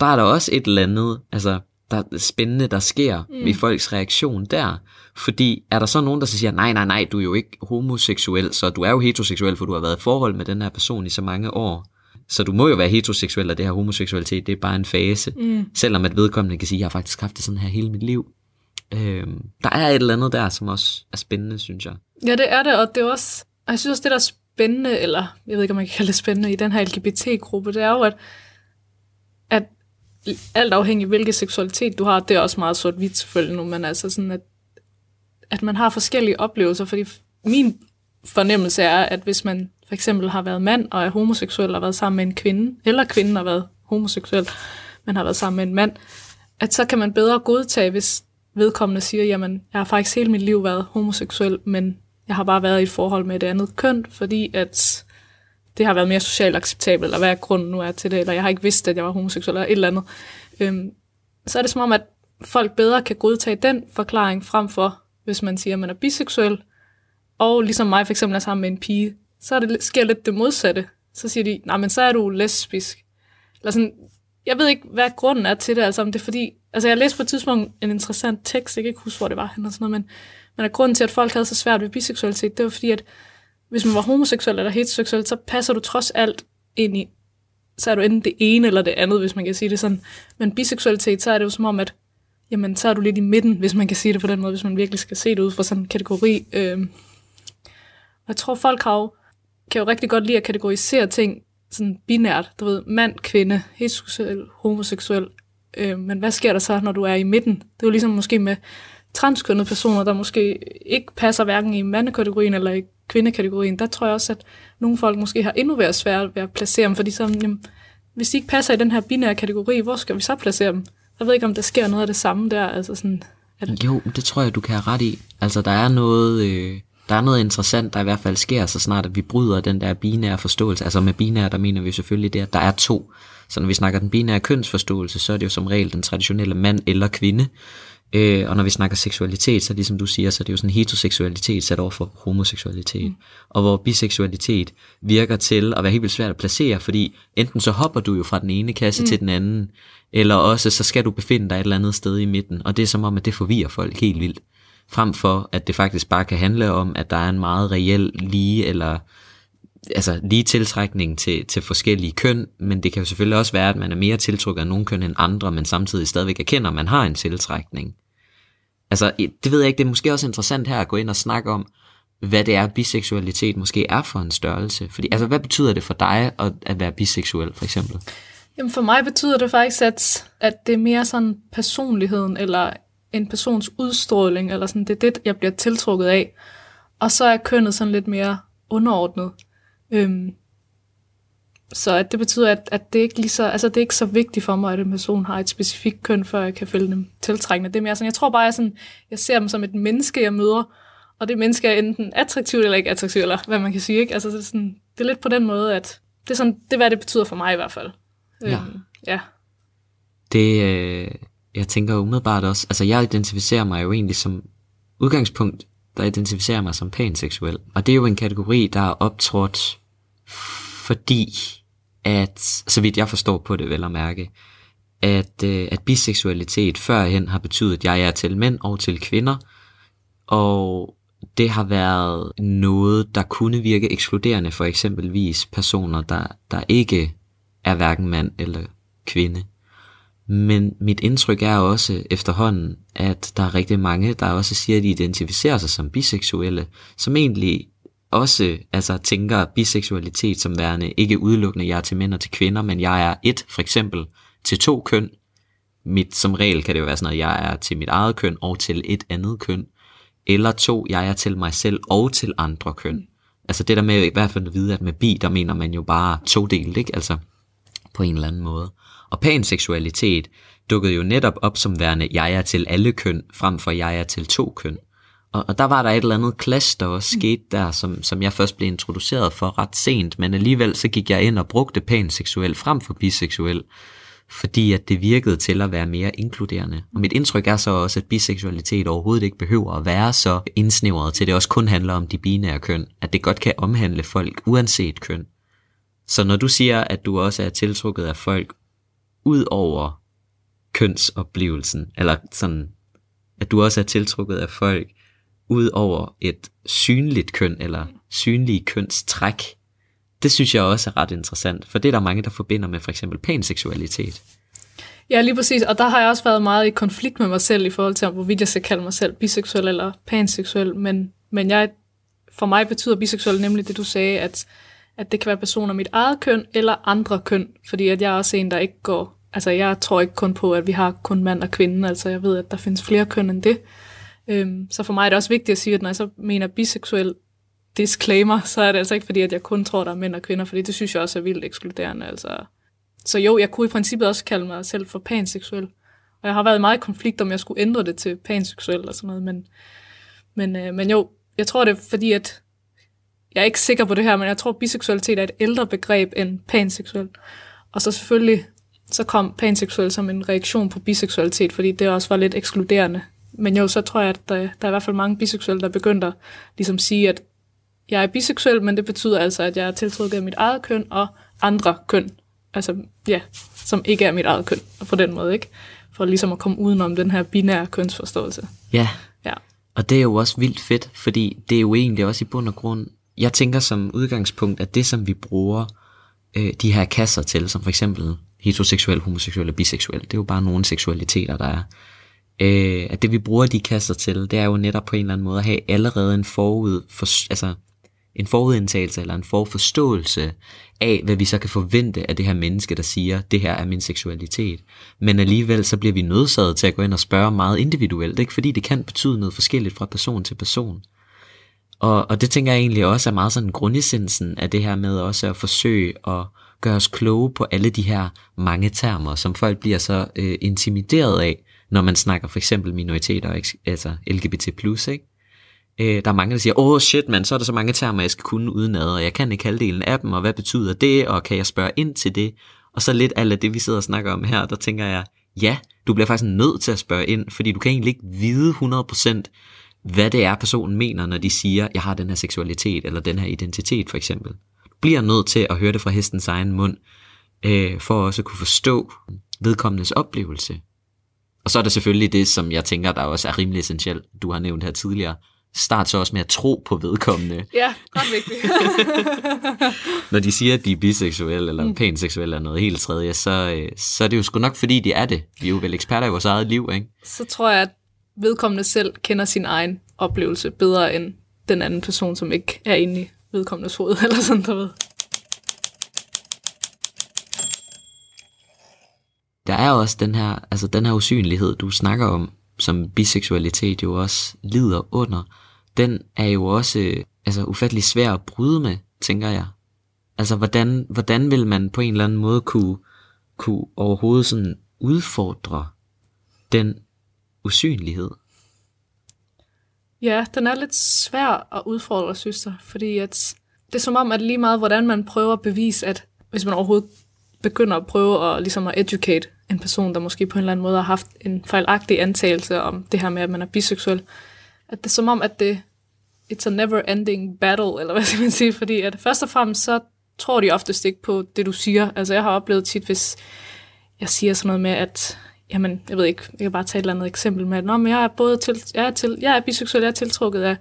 der er der også et eller andet, altså der er spændende, der sker mm. i folks reaktion der. Fordi er der så nogen, der så siger, nej, nej, nej, du er jo ikke homoseksuel, så du er jo heteroseksuel, for du har været i forhold med den her person i så mange år. Så du må jo være heteroseksuel, og det her homoseksualitet, det er bare en fase. Mm. Selvom at vedkommende kan sige, jeg har faktisk haft det sådan her hele mit liv. Øhm, der er et eller andet der, som også er spændende, synes jeg. Ja, det er det, og det er også, og jeg synes også, det der er spændende, eller jeg ved ikke, om man kan kalde det spændende, i den her LGBT-gruppe, det er jo, at, at alt afhængig af hvilken seksualitet du har, det er også meget sort-hvidt selvfølgelig nu, men altså sådan, at, at man har forskellige oplevelser, fordi min fornemmelse er, at hvis man for eksempel har været mand og er homoseksuel og har været sammen med en kvinde, eller kvinden har været homoseksuel, men har været sammen med en mand, at så kan man bedre godtage, hvis vedkommende siger, jamen, jeg har faktisk hele mit liv været homoseksuel, men jeg har bare været i et forhold med et andet køn, fordi at det har været mere socialt acceptabelt, eller hvad er grunden nu er til det, eller jeg har ikke vidst, at jeg var homoseksuel, eller et eller andet. Øhm, så er det som om, at folk bedre kan godtage den forklaring frem for, hvis man siger, at man er biseksuel, og ligesom mig for eksempel er sammen med en pige, så er det, sker lidt det modsatte. Så siger de, nej, men så er du lesbisk. Eller sådan, jeg ved ikke, hvad grunden er til det, altså om det er fordi, altså jeg læste på et tidspunkt en interessant tekst, jeg kan ikke huske, hvor det var, eller sådan noget, men men at grunden til, at folk havde så svært ved biseksualitet, det var fordi, at hvis man var homoseksuel eller heteroseksuel, så passer du trods alt ind i, så er du enten det ene eller det andet, hvis man kan sige det sådan. Men biseksualitet, så er det jo som om, at jamen, så er du lidt i midten, hvis man kan sige det på den måde, hvis man virkelig skal se det ud fra sådan en kategori. Øh. Og jeg tror, folk har jo, kan jo rigtig godt lide at kategorisere ting sådan binært. Du ved, mand, kvinde, heteroseksuel, homoseksuel. Øh, men hvad sker der så, når du er i midten? Det er jo ligesom måske med transkønnede personer, der måske ikke passer hverken i mandekategorien eller i kvindekategorien, der tror jeg også, at nogle folk måske har endnu været svært ved at placere dem, fordi så, jamen, hvis de ikke passer i den her binære kategori, hvor skal vi så placere dem? Jeg ved ikke, om der sker noget af det samme der. Altså sådan, at... Jo, det tror jeg, du kan have ret i. Altså, der er noget... Øh der er noget interessant, der i hvert fald sker, så snart at vi bryder den der binære forståelse. Altså med binære, der mener vi selvfølgelig det, at der er to. Så når vi snakker den binære kønsforståelse, så er det jo som regel den traditionelle mand eller kvinde. Øh, og når vi snakker seksualitet, så ligesom du siger, så er det jo sådan heteroseksualitet sat over for homoseksualitet. Mm. Og hvor biseksualitet virker til at være helt vildt svært at placere, fordi enten så hopper du jo fra den ene kasse mm. til den anden, eller også så skal du befinde dig et eller andet sted i midten. Og det er som om, at det forvirrer folk helt vildt. Frem for, at det faktisk bare kan handle om, at der er en meget reel lige eller altså lige tiltrækning til, til forskellige køn, men det kan jo selvfølgelig også være, at man er mere tiltrukket af nogle køn end andre, men samtidig stadigvæk erkender, at man har en tiltrækning. Altså, det ved jeg ikke, det er måske også interessant her at gå ind og snakke om, hvad det er, biseksualitet måske er for en størrelse. Fordi, altså, hvad betyder det for dig at, at være biseksuel, for eksempel? Jamen, for mig betyder det faktisk, at, at det er mere sådan personligheden, eller en persons udstråling, eller sådan, det er det, jeg bliver tiltrukket af. Og så er kønnet sådan lidt mere underordnet. Øhm, så at det betyder, at, at det, ikke lige så, altså det er ikke så vigtigt for mig, at en person har et specifikt køn, før jeg kan føle dem tiltrækkende. Det er mere sådan, jeg tror bare, jeg, sådan, jeg ser dem som et menneske, jeg møder, og det menneske er enten attraktivt eller ikke attraktivt, eller hvad man kan sige. Ikke? Altså, det, er sådan, det er lidt på den måde, at det er, sådan, det er, hvad det betyder for mig i hvert fald. Ja. Øhm, ja. Det, øh, jeg tænker umiddelbart også, altså jeg identificerer mig jo egentlig som udgangspunkt, der identificerer mig som panseksuel. Og det er jo en kategori, der er optrådt fordi at, så vidt jeg forstår på det vel at mærke, at, øh, at biseksualitet førhen har betydet, at jeg er til mænd og til kvinder, og det har været noget, der kunne virke ekskluderende for eksempelvis personer, der, der ikke er hverken mand eller kvinde. Men mit indtryk er også efterhånden, at der er rigtig mange, der også siger, at de identificerer sig som biseksuelle, som egentlig også altså, tænker biseksualitet som værende ikke udelukkende, jeg er til mænd og til kvinder, men jeg er et, for eksempel, til to køn. Mit, som regel kan det jo være sådan noget, jeg er til mit eget køn og til et andet køn. Eller to, jeg er til mig selv og til andre køn. Altså det der med i hvert fald at vide, at med bi, der mener man jo bare to delt, ikke? Altså på en eller anden måde. Og panseksualitet dukkede jo netop op som værende, jeg er til alle køn, frem for jeg er til to køn. Og, og der var der et eller andet clash, der også skete der, som, som jeg først blev introduceret for ret sent, men alligevel så gik jeg ind og brugte panseksuel frem for biseksuel, fordi at det virkede til at være mere inkluderende. Og mit indtryk er så også, at biseksualitet overhovedet ikke behøver at være så indsnævret til, det også kun handler om de binære køn, at det godt kan omhandle folk uanset køn. Så når du siger, at du også er tiltrukket af folk ud over kønsoplevelsen, eller sådan, at du også er tiltrukket af folk ud over et synligt køn, eller synlige kønstræk, det synes jeg også er ret interessant, for det er der mange, der forbinder med for eksempel panseksualitet. Ja, lige præcis. Og der har jeg også været meget i konflikt med mig selv i forhold til, hvorvidt jeg skal kalde mig selv biseksuel eller panseksuel. Men, men jeg, for mig betyder biseksuel nemlig det, du sagde, at, at det kan være personer af mit eget køn eller andre køn. Fordi at jeg er også en, der ikke går... Altså, jeg tror ikke kun på, at vi har kun mand og kvinde. Altså, jeg ved, at der findes flere køn end det. Øhm, så for mig er det også vigtigt at sige, at når jeg så mener biseksuel disclaimer, så er det altså ikke fordi, at jeg kun tror, der er mænd og kvinder, fordi det synes jeg også er vildt ekskluderende. Altså. Så jo, jeg kunne i princippet også kalde mig selv for panseksuel. Og jeg har været meget i konflikt, om jeg skulle ændre det til panseksuel og sådan noget. Men, men, øh, men jo, jeg tror det er fordi, at jeg er ikke sikker på det her, men jeg tror, at biseksualitet er et ældre begreb end panseksuel. Og så selvfølgelig, så kom panseksuel som en reaktion på biseksualitet, fordi det også var lidt ekskluderende men jo, så tror jeg, at der, der er i hvert fald mange biseksuelle, der begynder ligesom sige, at jeg er biseksuel, men det betyder altså, at jeg er tiltrukket af mit eget køn og andre køn. Altså, ja, som ikke er mit eget køn, og på den måde, ikke? For ligesom at komme udenom den her binære kønsforståelse. Ja. Ja. Og det er jo også vildt fedt, fordi det er jo egentlig også i bund og grund, jeg tænker som udgangspunkt, at det som vi bruger øh, de her kasser til, som for eksempel heteroseksuel, homoseksuel og biseksuel, det er jo bare nogle seksualiteter, der er øh, at det vi bruger de kasser til, det er jo netop på en eller anden måde at have allerede en forud, for, altså en forudindtagelse eller en forforståelse af, hvad vi så kan forvente af det her menneske, der siger, det her er min seksualitet. Men alligevel så bliver vi nødsaget til at gå ind og spørge meget individuelt, ikke? fordi det kan betyde noget forskelligt fra person til person. Og, og det tænker jeg egentlig også er meget sådan grundessensen af det her med også at forsøge at gøre os kloge på alle de her mange termer, som folk bliver så øh, intimideret af, når man snakker for eksempel minoriteter, altså LGBT+, ikke? Øh, der er mange, der siger, åh oh, shit man, så er der så mange termer, jeg skal kunne udenad, og jeg kan ikke halvdelen af dem, og hvad betyder det, og kan jeg spørge ind til det? Og så lidt af det, vi sidder og snakker om her, der tænker jeg, ja, du bliver faktisk nødt til at spørge ind, fordi du kan egentlig ikke vide 100% hvad det er, personen mener, når de siger, jeg har den her seksualitet, eller den her identitet for eksempel. Du bliver nødt til at høre det fra hestens egen mund, øh, for også at kunne forstå vedkommendes oplevelse. Og så er der selvfølgelig det, som jeg tænker, der også er rimelig essentielt, du har nævnt her tidligere. Start så også med at tro på vedkommende. Ja, ret vigtigt. <laughs> Når de siger, at de er biseksuelle eller mm. panseksuelle eller noget helt tredje, så, øh, så er det jo sgu nok, fordi de er det. Vi er jo vel eksperter i vores eget liv, ikke? Så tror jeg, at vedkommende selv kender sin egen oplevelse bedre end den anden person, som ikke er inde i vedkommendes hoved, <laughs> eller sådan, der ved. Der er også den her, altså den her usynlighed, du snakker om, som biseksualitet jo også lider under. Den er jo også øh, altså, ufattelig svær at bryde med, tænker jeg. Altså, hvordan, hvordan vil man på en eller anden måde kunne, kunne overhovedet sådan udfordre den usynlighed? Ja, den er lidt svær at udfordre, synes jeg, fordi at det er som om, at lige meget, hvordan man prøver at bevise, at hvis man overhovedet begynder at prøve at, ligesom at educate en person, der måske på en eller anden måde har haft en fejlagtig antagelse om det her med, at man er biseksuel, at det er som om, at det it's a never-ending battle, eller hvad skal man sige, fordi at først og fremmest, så tror de oftest ikke på det, du siger. Altså jeg har oplevet tit, hvis jeg siger sådan noget med, at jamen, jeg ved ikke, jeg kan bare tage et eller andet eksempel med, at men jeg er både til, jeg er, til, jeg er biseksuel, jeg er tiltrukket af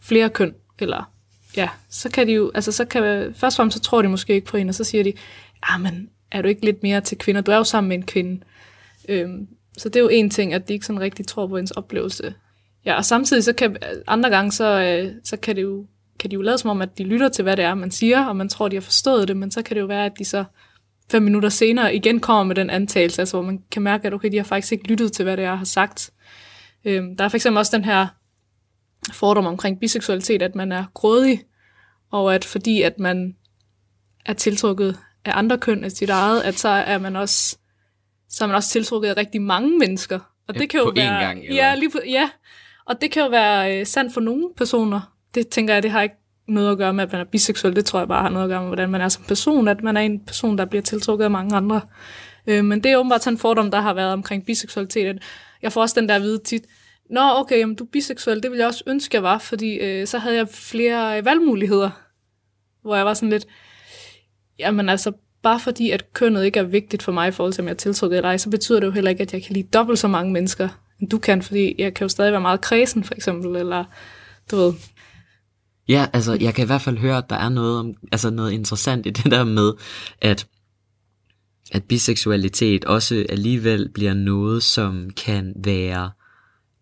flere køn, eller ja, så kan de jo, altså så kan, først og fremmest så tror de måske ikke på en, og så siger de, ja, ah, men er du ikke lidt mere til kvinder? Du er jo sammen med en kvinde. Øhm, så det er jo en ting, at de ikke sådan rigtig tror på ens oplevelse. Ja, og samtidig så kan andre gange, så, øh, så kan, det jo, kan de jo lade som om, at de lytter til, hvad det er, man siger, og man tror, de har forstået det, men så kan det jo være, at de så fem minutter senere igen kommer med den antagelse, altså hvor man kan mærke, at okay, de har faktisk ikke lyttet til, hvad det er, jeg har sagt. Øhm, der er for eksempel også den her fordom omkring biseksualitet, at man er grådig, og at fordi at man er tiltrukket af andre køn af sit eget, at så er man også, så er man også tiltrukket af rigtig mange mennesker. Og det kan jo på være, én gang, eller? Ja, lige på, ja, og det kan jo være øh, sandt for nogle personer. Det tænker jeg, det har ikke noget at gøre med, at man er biseksuel. Det tror jeg bare har noget at gøre med, hvordan man er som person. At man er en person, der bliver tiltrukket af mange andre. Øh, men det er åbenbart sådan en fordom, der har været omkring biseksualitet. Jeg får også den der vide tit, Nå, okay, jamen, du er biseksuel, det ville jeg også ønske, jeg var, fordi øh, så havde jeg flere øh, valgmuligheder. Hvor jeg var sådan lidt, jamen altså, bare fordi at kønnet ikke er vigtigt for mig i forhold til, om jeg er tiltrukket eller ej, så betyder det jo heller ikke, at jeg kan lide dobbelt så mange mennesker, end du kan, fordi jeg kan jo stadig være meget kredsen, for eksempel, eller du ved. Ja, altså jeg kan i hvert fald høre, at der er noget, om, altså noget interessant i det der med, at, at biseksualitet også alligevel bliver noget, som kan være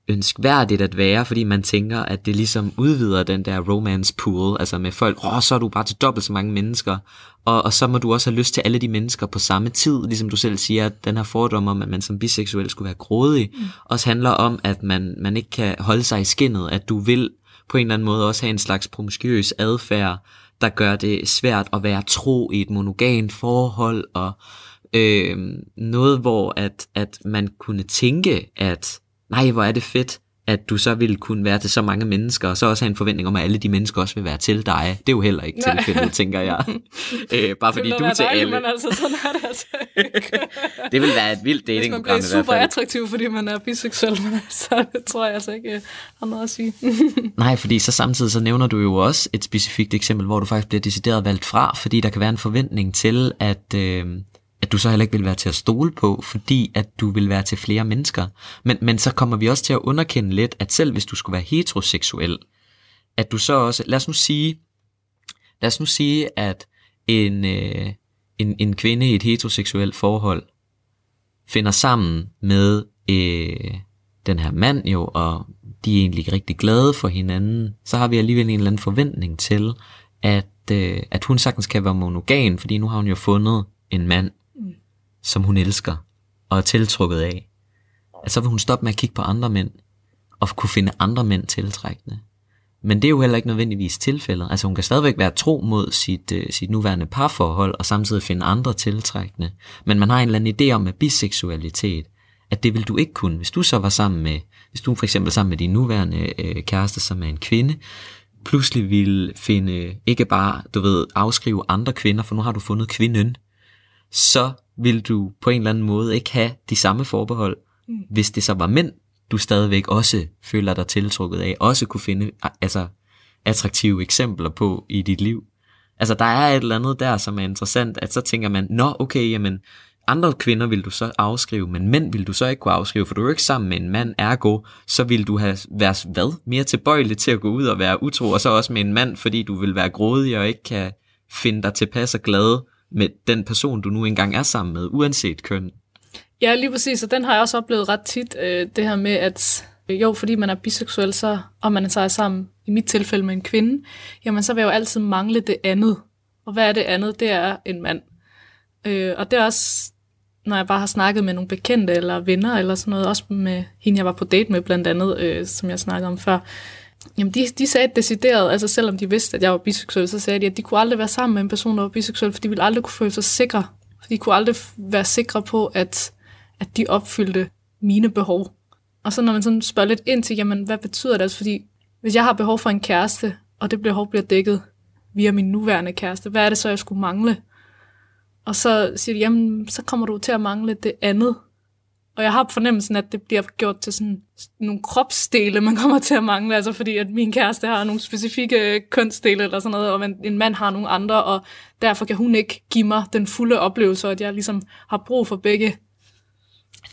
ønskværdigt at være, fordi man tænker, at det ligesom udvider den der romance pool, altså med folk, åh, så er du bare til dobbelt så mange mennesker, og, og så må du også have lyst til alle de mennesker på samme tid, ligesom du selv siger, at den her fordom om, at man som biseksuel skulle være grådig, mm. også handler om, at man, man ikke kan holde sig i skinnet, at du vil på en eller anden måde også have en slags promiskuøs adfærd, der gør det svært at være tro i et monogant forhold, og øh, noget, hvor at, at man kunne tænke, at nej, hvor er det fedt, at du så ville kunne være til så mange mennesker, og så også have en forventning om, at alle de mennesker også vil være til dig. Det er jo heller ikke tilfældet, tænker jeg. <laughs> øh, bare fordi du er til alle. Men altså, sådan er det altså ikke. det vil være et vildt datingprogram i hvert fald. super attraktiv, fordi man er biseksuel, men <laughs> så det tror jeg altså ikke har noget at sige. <laughs> Nej, fordi så samtidig så nævner du jo også et specifikt eksempel, hvor du faktisk bliver decideret valgt fra, fordi der kan være en forventning til, at... Øh, at du så heller ikke vil være til at stole på, fordi at du vil være til flere mennesker. Men, men så kommer vi også til at underkende lidt, at selv hvis du skulle være heteroseksuel, at du så også, lad os nu sige, lad os nu sige, at en, øh, en, en kvinde i et heteroseksuelt forhold finder sammen med øh, den her mand jo, og de er egentlig rigtig glade for hinanden, så har vi alligevel en eller anden forventning til, at, øh, at hun sagtens kan være monogam, fordi nu har hun jo fundet en mand, som hun elsker og er tiltrukket af, at så vil hun stoppe med at kigge på andre mænd og kunne finde andre mænd tiltrækkende. Men det er jo heller ikke nødvendigvis tilfældet. Altså hun kan stadigvæk være tro mod sit, øh, sit nuværende parforhold og samtidig finde andre tiltrækkende. Men man har en eller anden idé om, at biseksualitet, at det vil du ikke kunne. Hvis du så var sammen med, hvis du for eksempel sammen med din nuværende øh, kæreste, som er en kvinde, pludselig vil finde, ikke bare, du ved, afskrive andre kvinder, for nu har du fundet kvinden, så vil du på en eller anden måde ikke have de samme forbehold, mm. hvis det så var mænd, du stadigvæk også føler dig tiltrukket af, også kunne finde altså, attraktive eksempler på i dit liv. Altså der er et eller andet der, som er interessant, at så tænker man, nå okay, jamen andre kvinder vil du så afskrive, men mænd vil du så ikke kunne afskrive, for du er jo ikke sammen med en mand, ergo, så vil du have været hvad? mere tilbøjelig til at gå ud og være utro, og så også med en mand, fordi du vil være grådig og ikke kan finde dig tilpas og glad med den person, du nu engang er sammen med, uanset køn. Ja, lige præcis, og den har jeg også oplevet ret tit, øh, det her med, at øh, jo, fordi man er biseksuel, så, og man er sammen, i mit tilfælde med en kvinde, jamen så vil jeg jo altid mangle det andet. Og hvad er det andet? Det er en mand. Øh, og det er også, når jeg bare har snakket med nogle bekendte eller venner eller sådan noget, også med hende, jeg var på date med blandt andet, øh, som jeg snakkede om før, Jamen, de, de sagde decideret, altså selvom de vidste, at jeg var biseksuel, så sagde de, at de kunne aldrig være sammen med en person, der var biseksuel, for de ville aldrig kunne føle sig sikre. For de kunne aldrig være sikre på, at, at de opfyldte mine behov. Og så når man sådan spørger lidt ind til, jamen, hvad betyder det? Altså, fordi hvis jeg har behov for en kæreste, og det behov bliver dækket via min nuværende kæreste, hvad er det så, jeg skulle mangle? Og så siger de, jamen, så kommer du til at mangle det andet. Og jeg har fornemmelsen, at det bliver gjort til sådan nogle kropsdele, man kommer til at mangle, altså fordi at min kæreste har nogle specifikke øh, kønsdele eller sådan noget, og en mand har nogle andre, og derfor kan hun ikke give mig den fulde oplevelse, at jeg ligesom har brug for begge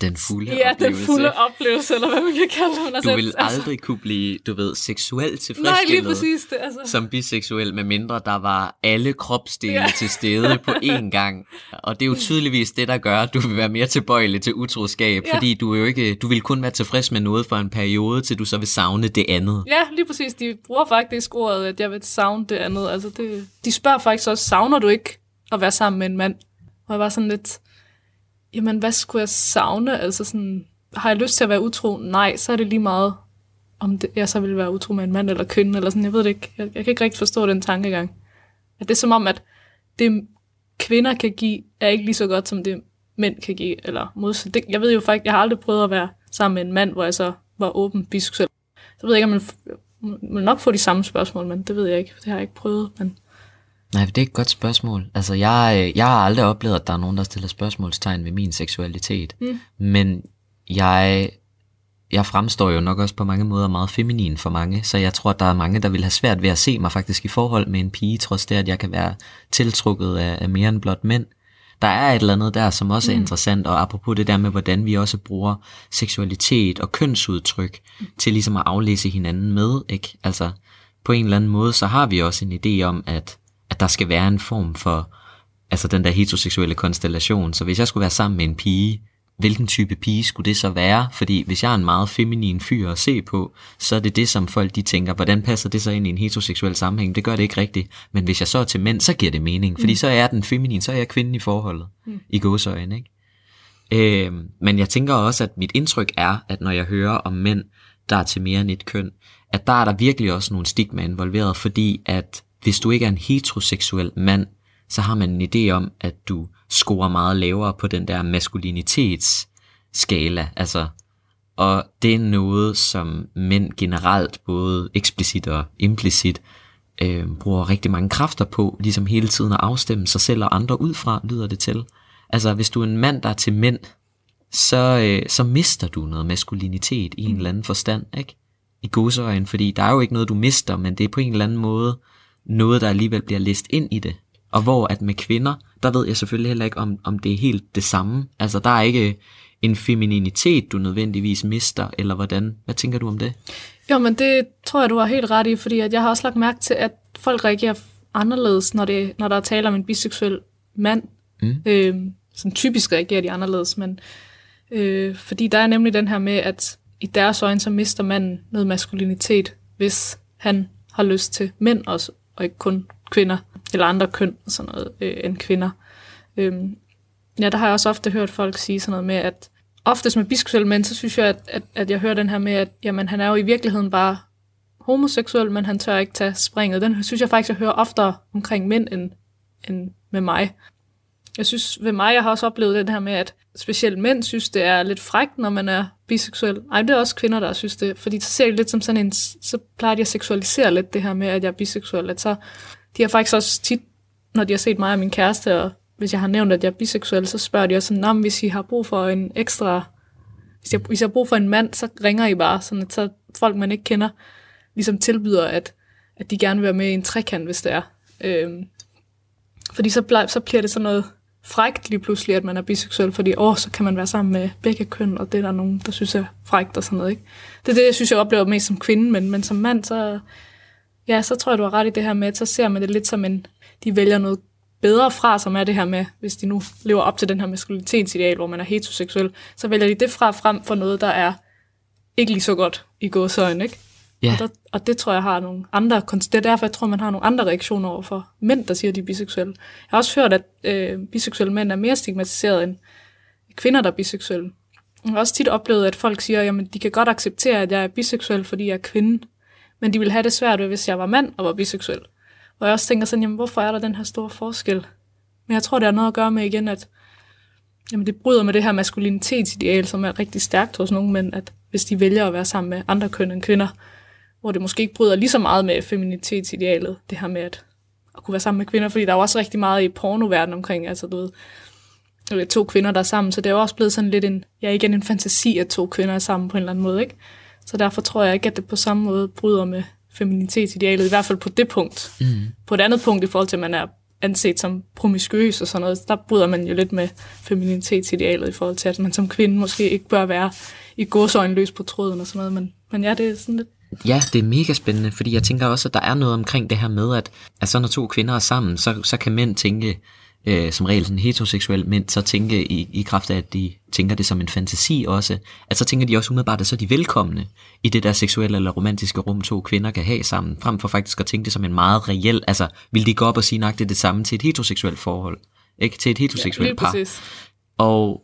den fulde ja, oplevelse. den fulde oplevelse, eller hvad man kan kalde det. Altså, du vil aldrig kunne blive, du ved, seksuelt tilfredsstillet nej, lige præcis det, altså. som biseksuel, med mindre der var alle kropsdele ja. til stede på <laughs> én gang. Og det er jo tydeligvis det, der gør, at du vil være mere tilbøjelig til utroskab, ja. fordi du jo ikke, du vil kun være tilfreds med noget for en periode, til du så vil savne det andet. Ja, lige præcis. De bruger faktisk ordet, at jeg vil savne det andet. Altså det, de spørger faktisk også, savner du ikke at være sammen med en mand? Og jeg var sådan lidt, jamen hvad skulle jeg savne? Altså sådan, har jeg lyst til at være utro? Nej, så er det lige meget, om det, jeg så vil være utro med en mand eller kvinde, eller sådan, jeg ved det ikke. Jeg, jeg kan ikke rigtig forstå den tankegang. At det er som om, at det kvinder kan give, er ikke lige så godt, som det mænd kan give, eller modsat. Det, jeg ved jo faktisk, jeg har aldrig prøvet at være sammen med en mand, hvor jeg så var åben biseksuel. Så ved jeg ikke, om man, man nok få de samme spørgsmål, men det ved jeg ikke. Det har jeg ikke prøvet, men... Nej, det er et godt spørgsmål. Altså, jeg, jeg har aldrig oplevet, at der er nogen, der stiller spørgsmålstegn ved min seksualitet. Mm. Men jeg, jeg fremstår jo nok også på mange måder meget feminin for mange, så jeg tror, at der er mange, der vil have svært ved at se mig faktisk i forhold med en pige, trods det, at jeg kan være tiltrukket af, af mere end blot mænd. Der er et eller andet der, som også er mm. interessant, og apropos det der med, hvordan vi også bruger seksualitet og kønsudtryk mm. til ligesom at aflæse hinanden med, ikke? Altså, på en eller anden måde, så har vi også en idé om, at at der skal være en form for, altså den der heteroseksuelle konstellation. Så hvis jeg skulle være sammen med en pige, hvilken type pige skulle det så være? Fordi hvis jeg er en meget feminin fyr at se på, så er det det, som folk de tænker, hvordan passer det så ind i en heteroseksuel sammenhæng? Det gør det ikke rigtigt. Men hvis jeg så er til mænd, så giver det mening. Fordi mm. så er den feminin, så er jeg kvinden i forholdet. Mm. I godsøjne, ikke? Øh, men jeg tænker også, at mit indtryk er, at når jeg hører om mænd, der er til mere end et køn, at der er der virkelig også nogle stigma involveret, fordi at hvis du ikke er en heteroseksuel mand, så har man en idé om, at du scorer meget lavere på den der maskulinitetsskala. Altså, og det er noget, som mænd generelt, både eksplicit og implicit, øh, bruger rigtig mange kræfter på, ligesom hele tiden at afstemme sig selv og andre ud fra, lyder det til. Altså, hvis du er en mand, der er til mænd, så, øh, så mister du noget maskulinitet i en eller anden forstand, ikke? I godsøjen, fordi der er jo ikke noget, du mister, men det er på en eller anden måde noget, der alligevel bliver læst ind i det. Og hvor at med kvinder, der ved jeg selvfølgelig heller ikke, om, om det er helt det samme. Altså der er ikke en femininitet, du nødvendigvis mister, eller hvordan? Hvad tænker du om det? Jo, men det tror jeg, du har helt ret i, fordi at jeg har også lagt mærke til, at folk reagerer anderledes, når, det, når der er tale om en biseksuel mand. Mm. Øh, sådan typisk reagerer de anderledes, men øh, fordi der er nemlig den her med, at i deres øjne, så mister manden noget maskulinitet, hvis han har lyst til mænd også, og ikke kun kvinder, eller andre køn og sådan noget, øh, end kvinder. Øhm, ja, der har jeg også ofte hørt folk sige sådan noget med, at oftest med biseksuelle mænd, så synes jeg, at, at, at jeg hører den her med, at jamen, han er jo i virkeligheden bare homoseksuel, men han tør ikke tage springet. Den synes jeg faktisk, jeg hører oftere omkring mænd end, end med mig. Jeg synes ved mig, jeg har også oplevet den her med, at specielt mænd synes, det er lidt frækt, når man er biseksuel. Ej, det er også kvinder, der synes det. Fordi så ser det lidt som sådan en, så plejer de at seksualisere lidt det her med, at jeg er biseksuel. At så, de har faktisk også tit, når de har set mig og min kæreste og hvis jeg har nævnt, at jeg er biseksuel, så spørger de også sådan, nah, hvis I har brug for en ekstra, hvis jeg, hvis jeg har brug for en mand, så ringer I bare, sådan at så folk, man ikke kender, ligesom tilbyder, at, at de gerne vil være med i en trekant, hvis det er. Øhm, fordi så, ble, så bliver det sådan noget frægt lige pludselig, at man er biseksuel, fordi åh, så kan man være sammen med begge køn, og det er der nogen, der synes er frægt og sådan noget. Ikke? Det er det, jeg synes, jeg oplever mest som kvinde, men, men som mand, så, ja, så tror jeg, du har ret i det her med, at så ser man det lidt som en, de vælger noget bedre fra, som er det her med, hvis de nu lever op til den her maskulinitetsideal, hvor man er heteroseksuel, så vælger de det fra frem for noget, der er ikke lige så godt i gåsøjne, ikke? Ja. Og, der, og det tror jeg har nogle andre, det er derfor, jeg tror, man har nogle andre reaktioner over for mænd, der siger, at de er biseksuelle. Jeg har også hørt, at øh, biseksuelle mænd er mere stigmatiseret end kvinder, der er biseksuelle. Jeg har også tit oplevet, at folk siger, at de kan godt acceptere, at jeg er biseksuel, fordi jeg er kvinde, men de vil have det svært ved, hvis jeg var mand og var biseksuel. Og jeg også tænker sådan, jamen, hvorfor er der den her store forskel? Men jeg tror, det har noget at gøre med igen, at jamen, det bryder med det her maskulinitetsideal, som er rigtig stærkt hos nogle mænd, at hvis de vælger at være sammen med andre køn end kvinder, hvor det måske ikke bryder lige så meget med feminitetsidealet, det her med at, at kunne være sammen med kvinder, fordi der er jo også rigtig meget i pornoverdenen omkring, altså du ved, to kvinder, der er sammen, så det er jo også blevet sådan lidt en, ja igen en fantasi, at to kvinder er sammen på en eller anden måde, ikke? Så derfor tror jeg ikke, at det på samme måde bryder med feminitetsidealet, i hvert fald på det punkt. Mm. På et andet punkt i forhold til, at man er anset som promiskuøs og sådan noget, der bryder man jo lidt med feminitetsidealet i forhold til, at man som kvinde måske ikke bør være i godsøjne løs på tråden og sådan noget, men, men ja, det er sådan lidt Ja, det er mega spændende, fordi jeg tænker også, at der er noget omkring det her med, at, at så når to kvinder er sammen, så, så kan mænd tænke, øh, som regel sådan heteroseksuel mænd, så tænke i, i kraft af, at de tænker det som en fantasi også, at så tænker de også umiddelbart, at så er de velkomne i det der seksuelle eller romantiske rum, to kvinder kan have sammen, frem for faktisk at tænke det som en meget reel, altså vil de gå op og sige nøjagtigt det samme til et heteroseksuelt forhold, ikke til et heteroseksuelt ja, par. Præcis. Og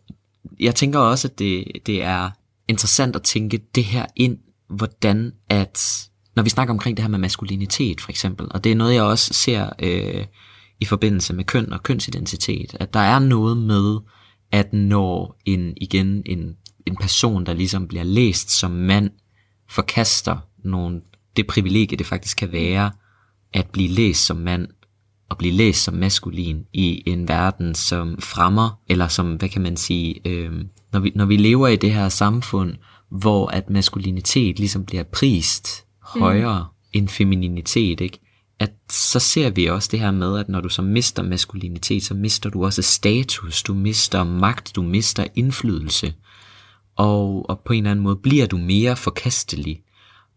jeg tænker også, at det, det er interessant at tænke det her ind hvordan at, når vi snakker omkring det her med maskulinitet for eksempel, og det er noget, jeg også ser øh, i forbindelse med køn og kønsidentitet, at der er noget med, at når en, igen en, en person, der ligesom bliver læst som mand, forkaster nogle, det privilegie, det faktisk kan være, at blive læst som mand, og blive læst som maskulin i en verden, som fremmer, eller som, hvad kan man sige, øh, når, vi, når vi lever i det her samfund, hvor at maskulinitet ligesom bliver prist højere mm. end femininitet, ikke? at så ser vi også det her med, at når du så mister maskulinitet, så mister du også status, du mister magt, du mister indflydelse, og, og på en eller anden måde bliver du mere forkastelig.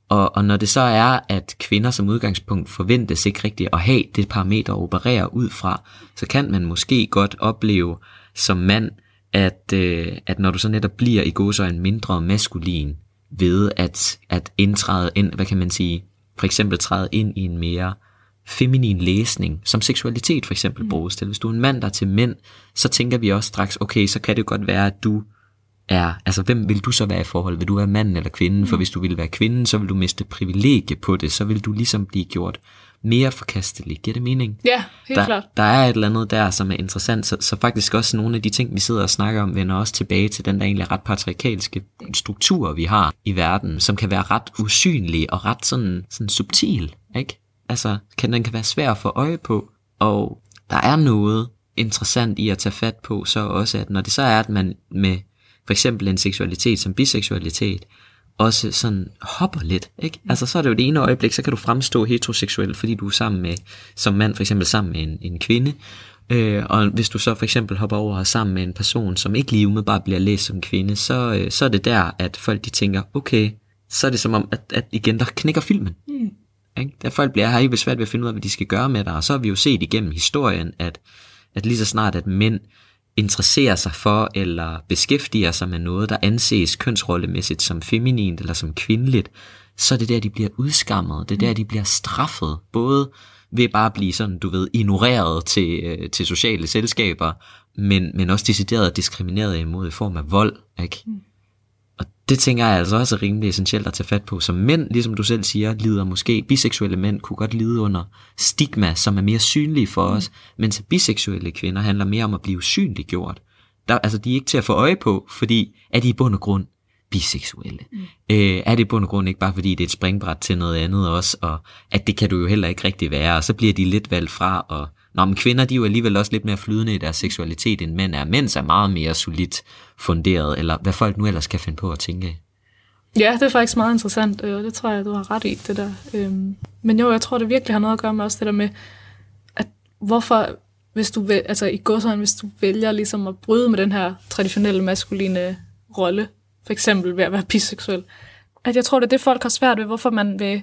Og, og når det så er, at kvinder som udgangspunkt forventes ikke rigtigt at have det parameter at operere ud fra, så kan man måske godt opleve som mand, at, øh, at når du så netop bliver i en mindre maskulin ved at, at indtræde ind, hvad kan man sige, for eksempel træde ind i en mere feminin læsning, som seksualitet for eksempel mm. bruges til. Hvis du er en mand, der er til mænd, så tænker vi også straks, okay, så kan det godt være, at du er, altså hvem vil du så være i forhold? Vil du være mand eller kvinde? Mm. For hvis du vil være kvinde, så vil du miste privilegie på det, så vil du ligesom blive gjort mere forkastelig. Giver det mening? Ja, helt der, klart. Der er et eller andet der, som er interessant, så, så faktisk også nogle af de ting, vi sidder og snakker om, vender også tilbage til den der egentlig ret patriarkalske struktur, vi har i verden, som kan være ret usynlig og ret sådan, sådan subtil, ikke? Altså, kan, den kan være svær at få øje på, og der er noget interessant i at tage fat på, så også, at når det så er, at man med for eksempel en seksualitet som biseksualitet, også sådan hopper lidt. Ikke? Altså så er det jo det ene øjeblik, så kan du fremstå heteroseksuel, fordi du er sammen med, som mand for eksempel sammen med en, en kvinde. Øh, og hvis du så for eksempel hopper over og sammen med en person, som ikke lige umiddelbart bliver læst som kvinde, så, øh, så er det der, at folk de tænker, okay, så er det som om, at, at igen, der knækker filmen. Mm. Ikke? Der folk bliver, har ikke svært ved at finde ud af, hvad de skal gøre med dig, og så har vi jo set igennem historien, at, at lige så snart, at mænd interesserer sig for eller beskæftiger sig med noget, der anses kønsrollemæssigt som feminint eller som kvindeligt, så er det der, de bliver udskammet. Det er der, de bliver straffet. Både ved bare at blive sådan, du ved, ignoreret til, øh, til sociale selskaber, men, men også decideret diskrimineret imod i form af vold. Ikke? Mm. Det tænker jeg altså også er rimelig essentielt at tage fat på. Som mænd, ligesom du selv siger, lider måske, biseksuelle mænd kunne godt lide under stigma, som er mere synlige for mm. os, mens biseksuelle kvinder handler mere om at blive synliggjort. Der, altså, de er ikke til at få øje på, fordi er de i bund og grund biseksuelle? Mm. Øh, er det i bund og grund ikke bare fordi, det er et springbræt til noget andet også, og at det kan du jo heller ikke rigtig være, og så bliver de lidt valgt fra, og Nå, men kvinder de er jo alligevel også lidt mere flydende i deres seksualitet, end mænd er. Mænd er meget mere solidt funderet, eller hvad folk nu ellers kan finde på at tænke. Ja, det er faktisk meget interessant, øh, og det tror jeg, du har ret i, det der. Øhm, men jo, jeg tror, det virkelig har noget at gøre med også det der med, at hvorfor, hvis du vælger, altså i godsøjne, hvis du vælger ligesom at bryde med den her traditionelle maskuline rolle, for eksempel ved at være <laughs> biseksuel, at jeg tror, det er det, folk har svært ved, hvorfor man vil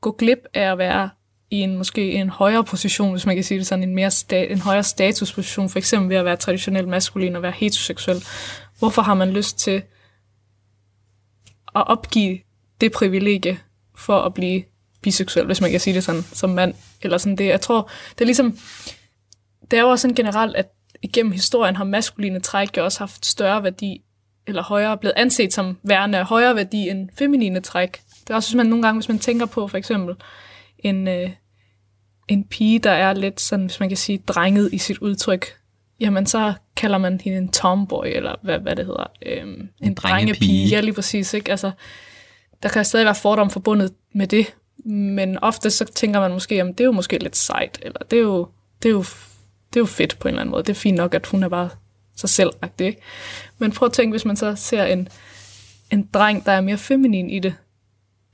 gå glip af at være i en måske en højere position, hvis man kan sige det sådan, en, mere sta- en højere statusposition, for eksempel ved at være traditionelt maskulin og være heteroseksuel. Hvorfor har man lyst til at opgive det privilegie for at blive biseksuel, hvis man kan sige det sådan, som mand. Eller sådan det. Jeg tror, det er ligesom, det er jo også sådan generelt, at igennem historien har maskuline træk jo også haft større værdi, eller højere, blevet anset som værende af højere værdi end feminine træk. Det er også, hvis man nogle gange, hvis man tænker på for eksempel en, øh, en pige, der er lidt sådan, hvis man kan sige, drenget i sit udtryk, jamen så kalder man hende en tomboy, eller hvad, hvad det hedder, øhm, en, en drengepige. Ja, lige præcis. Ikke? Altså, der kan stadig være fordom forbundet med det, men ofte så tænker man måske, jamen det er jo måske lidt sejt, eller det er jo, det er jo, det er jo fedt på en eller anden måde. Det er fint nok, at hun er bare sig selv ikke? Men prøv at tænke, hvis man så ser en, en dreng, der er mere feminin i det,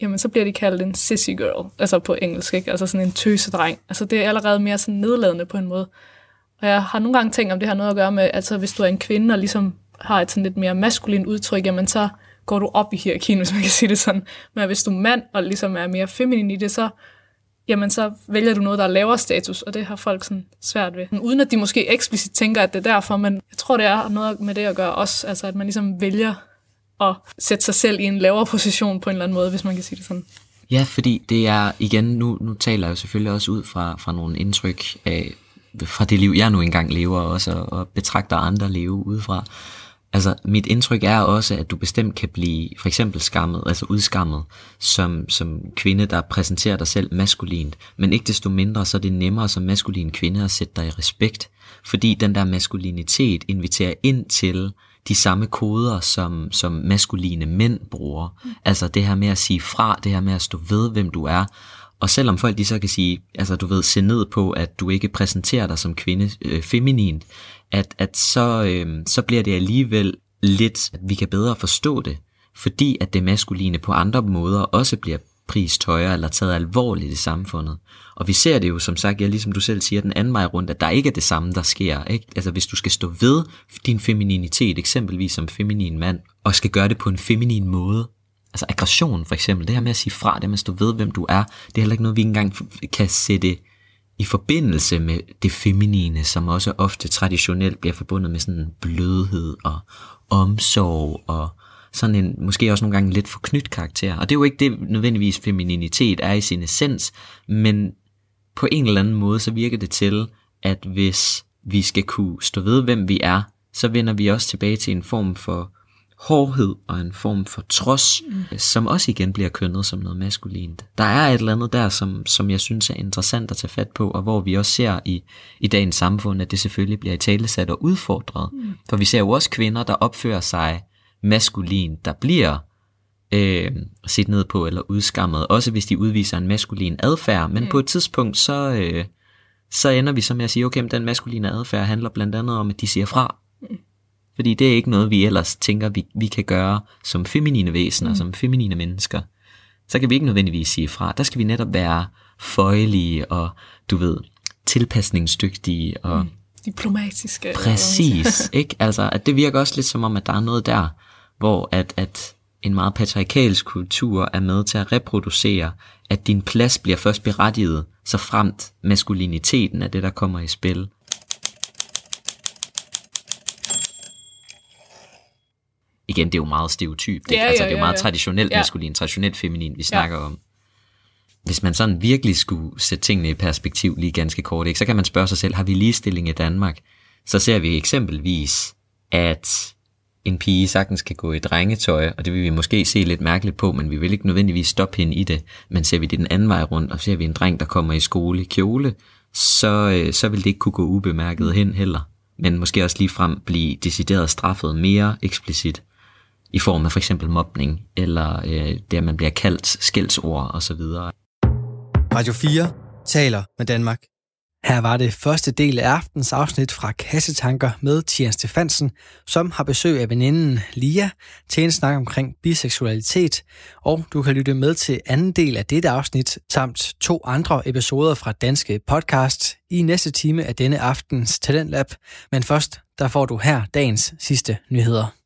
jamen så bliver de kaldt en sissy girl, altså på engelsk, ikke? altså sådan en tøsedreng. Altså det er allerede mere sådan nedladende på en måde. Og jeg har nogle gange tænkt, om det har noget at gøre med, altså hvis du er en kvinde og ligesom har et sådan lidt mere maskulin udtryk, jamen så går du op i hierarkien, <laughs> hvis man kan sige det sådan. Men hvis du er mand og ligesom er mere feminin i det, så, jamen så vælger du noget, der er lavere status, og det har folk sådan svært ved. Uden at de måske eksplicit tænker, at det er derfor, men jeg tror, det er noget med det at gøre også, altså at man ligesom vælger at sætte sig selv i en lavere position på en eller anden måde, hvis man kan sige det sådan. Ja, fordi det er, igen, nu, nu taler jeg jo selvfølgelig også ud fra, fra nogle indtryk af, fra det liv, jeg nu engang lever også, og, og betragter andre leve udefra. Altså, mit indtryk er også, at du bestemt kan blive for eksempel skammet, altså udskammet, som, som kvinde, der præsenterer dig selv maskulint. Men ikke desto mindre, så er det nemmere som maskulin kvinde at sætte dig i respekt. Fordi den der maskulinitet inviterer ind til de samme koder, som, som maskuline mænd bruger. Mm. Altså det her med at sige fra, det her med at stå ved, hvem du er. Og selvom folk de så kan sige, altså du ved, se ned på, at du ikke præsenterer dig som kvinde øh, feminint, at, at så, øh, så bliver det alligevel lidt, at vi kan bedre forstå det, fordi at det maskuline på andre måder også bliver pris højere eller taget alvorligt i samfundet. Og vi ser det jo, som sagt, ja, ligesom du selv siger, den anden vej rundt, at der ikke er det samme, der sker. Ikke? Altså hvis du skal stå ved din femininitet, eksempelvis som feminin mand, og skal gøre det på en feminin måde, altså aggression for eksempel, det her med at sige fra, det med at stå ved, hvem du er, det er heller ikke noget, vi ikke engang kan sætte i forbindelse med det feminine, som også ofte traditionelt bliver forbundet med sådan blødhed og omsorg og sådan en, måske også nogle gange lidt for knyt karakter. Og det er jo ikke det nødvendigvis femininitet er i sin essens, men på en eller anden måde, så virker det til, at hvis vi skal kunne stå ved, hvem vi er, så vender vi også tilbage til en form for hårdhed og en form for trods, mm. som også igen bliver kønnet som noget maskulint. Der er et eller andet der, som, som jeg synes er interessant at tage fat på, og hvor vi også ser i, i dagens samfund, at det selvfølgelig bliver i talesat og udfordret. Mm. For vi ser jo også kvinder, der opfører sig maskulin, der bliver øh, set ned på eller udskammet, også hvis de udviser en maskulin adfærd, men mm. på et tidspunkt, så, øh, så ender vi så med at sige, okay, men den maskuline adfærd handler blandt andet om, at de siger fra. Mm. Fordi det er ikke noget, vi ellers tænker, vi, vi kan gøre som feminine væsener, mm. som feminine mennesker. Så kan vi ikke nødvendigvis sige fra. Der skal vi netop være føjelige og, du ved, tilpasningsdygtige og... Mm. Diplomatiske. Præcis, <laughs> ikke? Altså, at det virker også lidt som om, at der er noget der, hvor at, at en meget patriarkalsk kultur er med til at reproducere, at din plads bliver først berettiget, så fremt maskuliniteten er det, der kommer i spil. Igen, det er jo meget stereotypt. Ja, altså, det er jo meget ja, traditionelt ja. maskulin, traditionelt feminin, vi snakker ja. om. Hvis man sådan virkelig skulle sætte tingene i perspektiv lige ganske kort, ikke, så kan man spørge sig selv, har vi ligestilling i Danmark? Så ser vi eksempelvis, at en pige sagtens kan gå i drengetøj, og det vil vi måske se lidt mærkeligt på, men vi vil ikke nødvendigvis stoppe hende i det. Men ser vi det den anden vej rundt, og ser vi en dreng, der kommer i skole i kjole, så, øh, så vil det ikke kunne gå ubemærket hen heller. Men måske også lige frem blive decideret straffet mere eksplicit i form af for eksempel mobning, eller øh, det, at man bliver kaldt skældsord osv. Radio 4 taler med Danmark. Her var det første del af aftens afsnit fra Kassetanker med Tian Stefansen, som har besøg af veninden Lia til en snak omkring biseksualitet, og du kan lytte med til anden del af dette afsnit, samt to andre episoder fra Danske Podcast i næste time af denne aftens Talentlab. Men først, der får du her dagens sidste nyheder.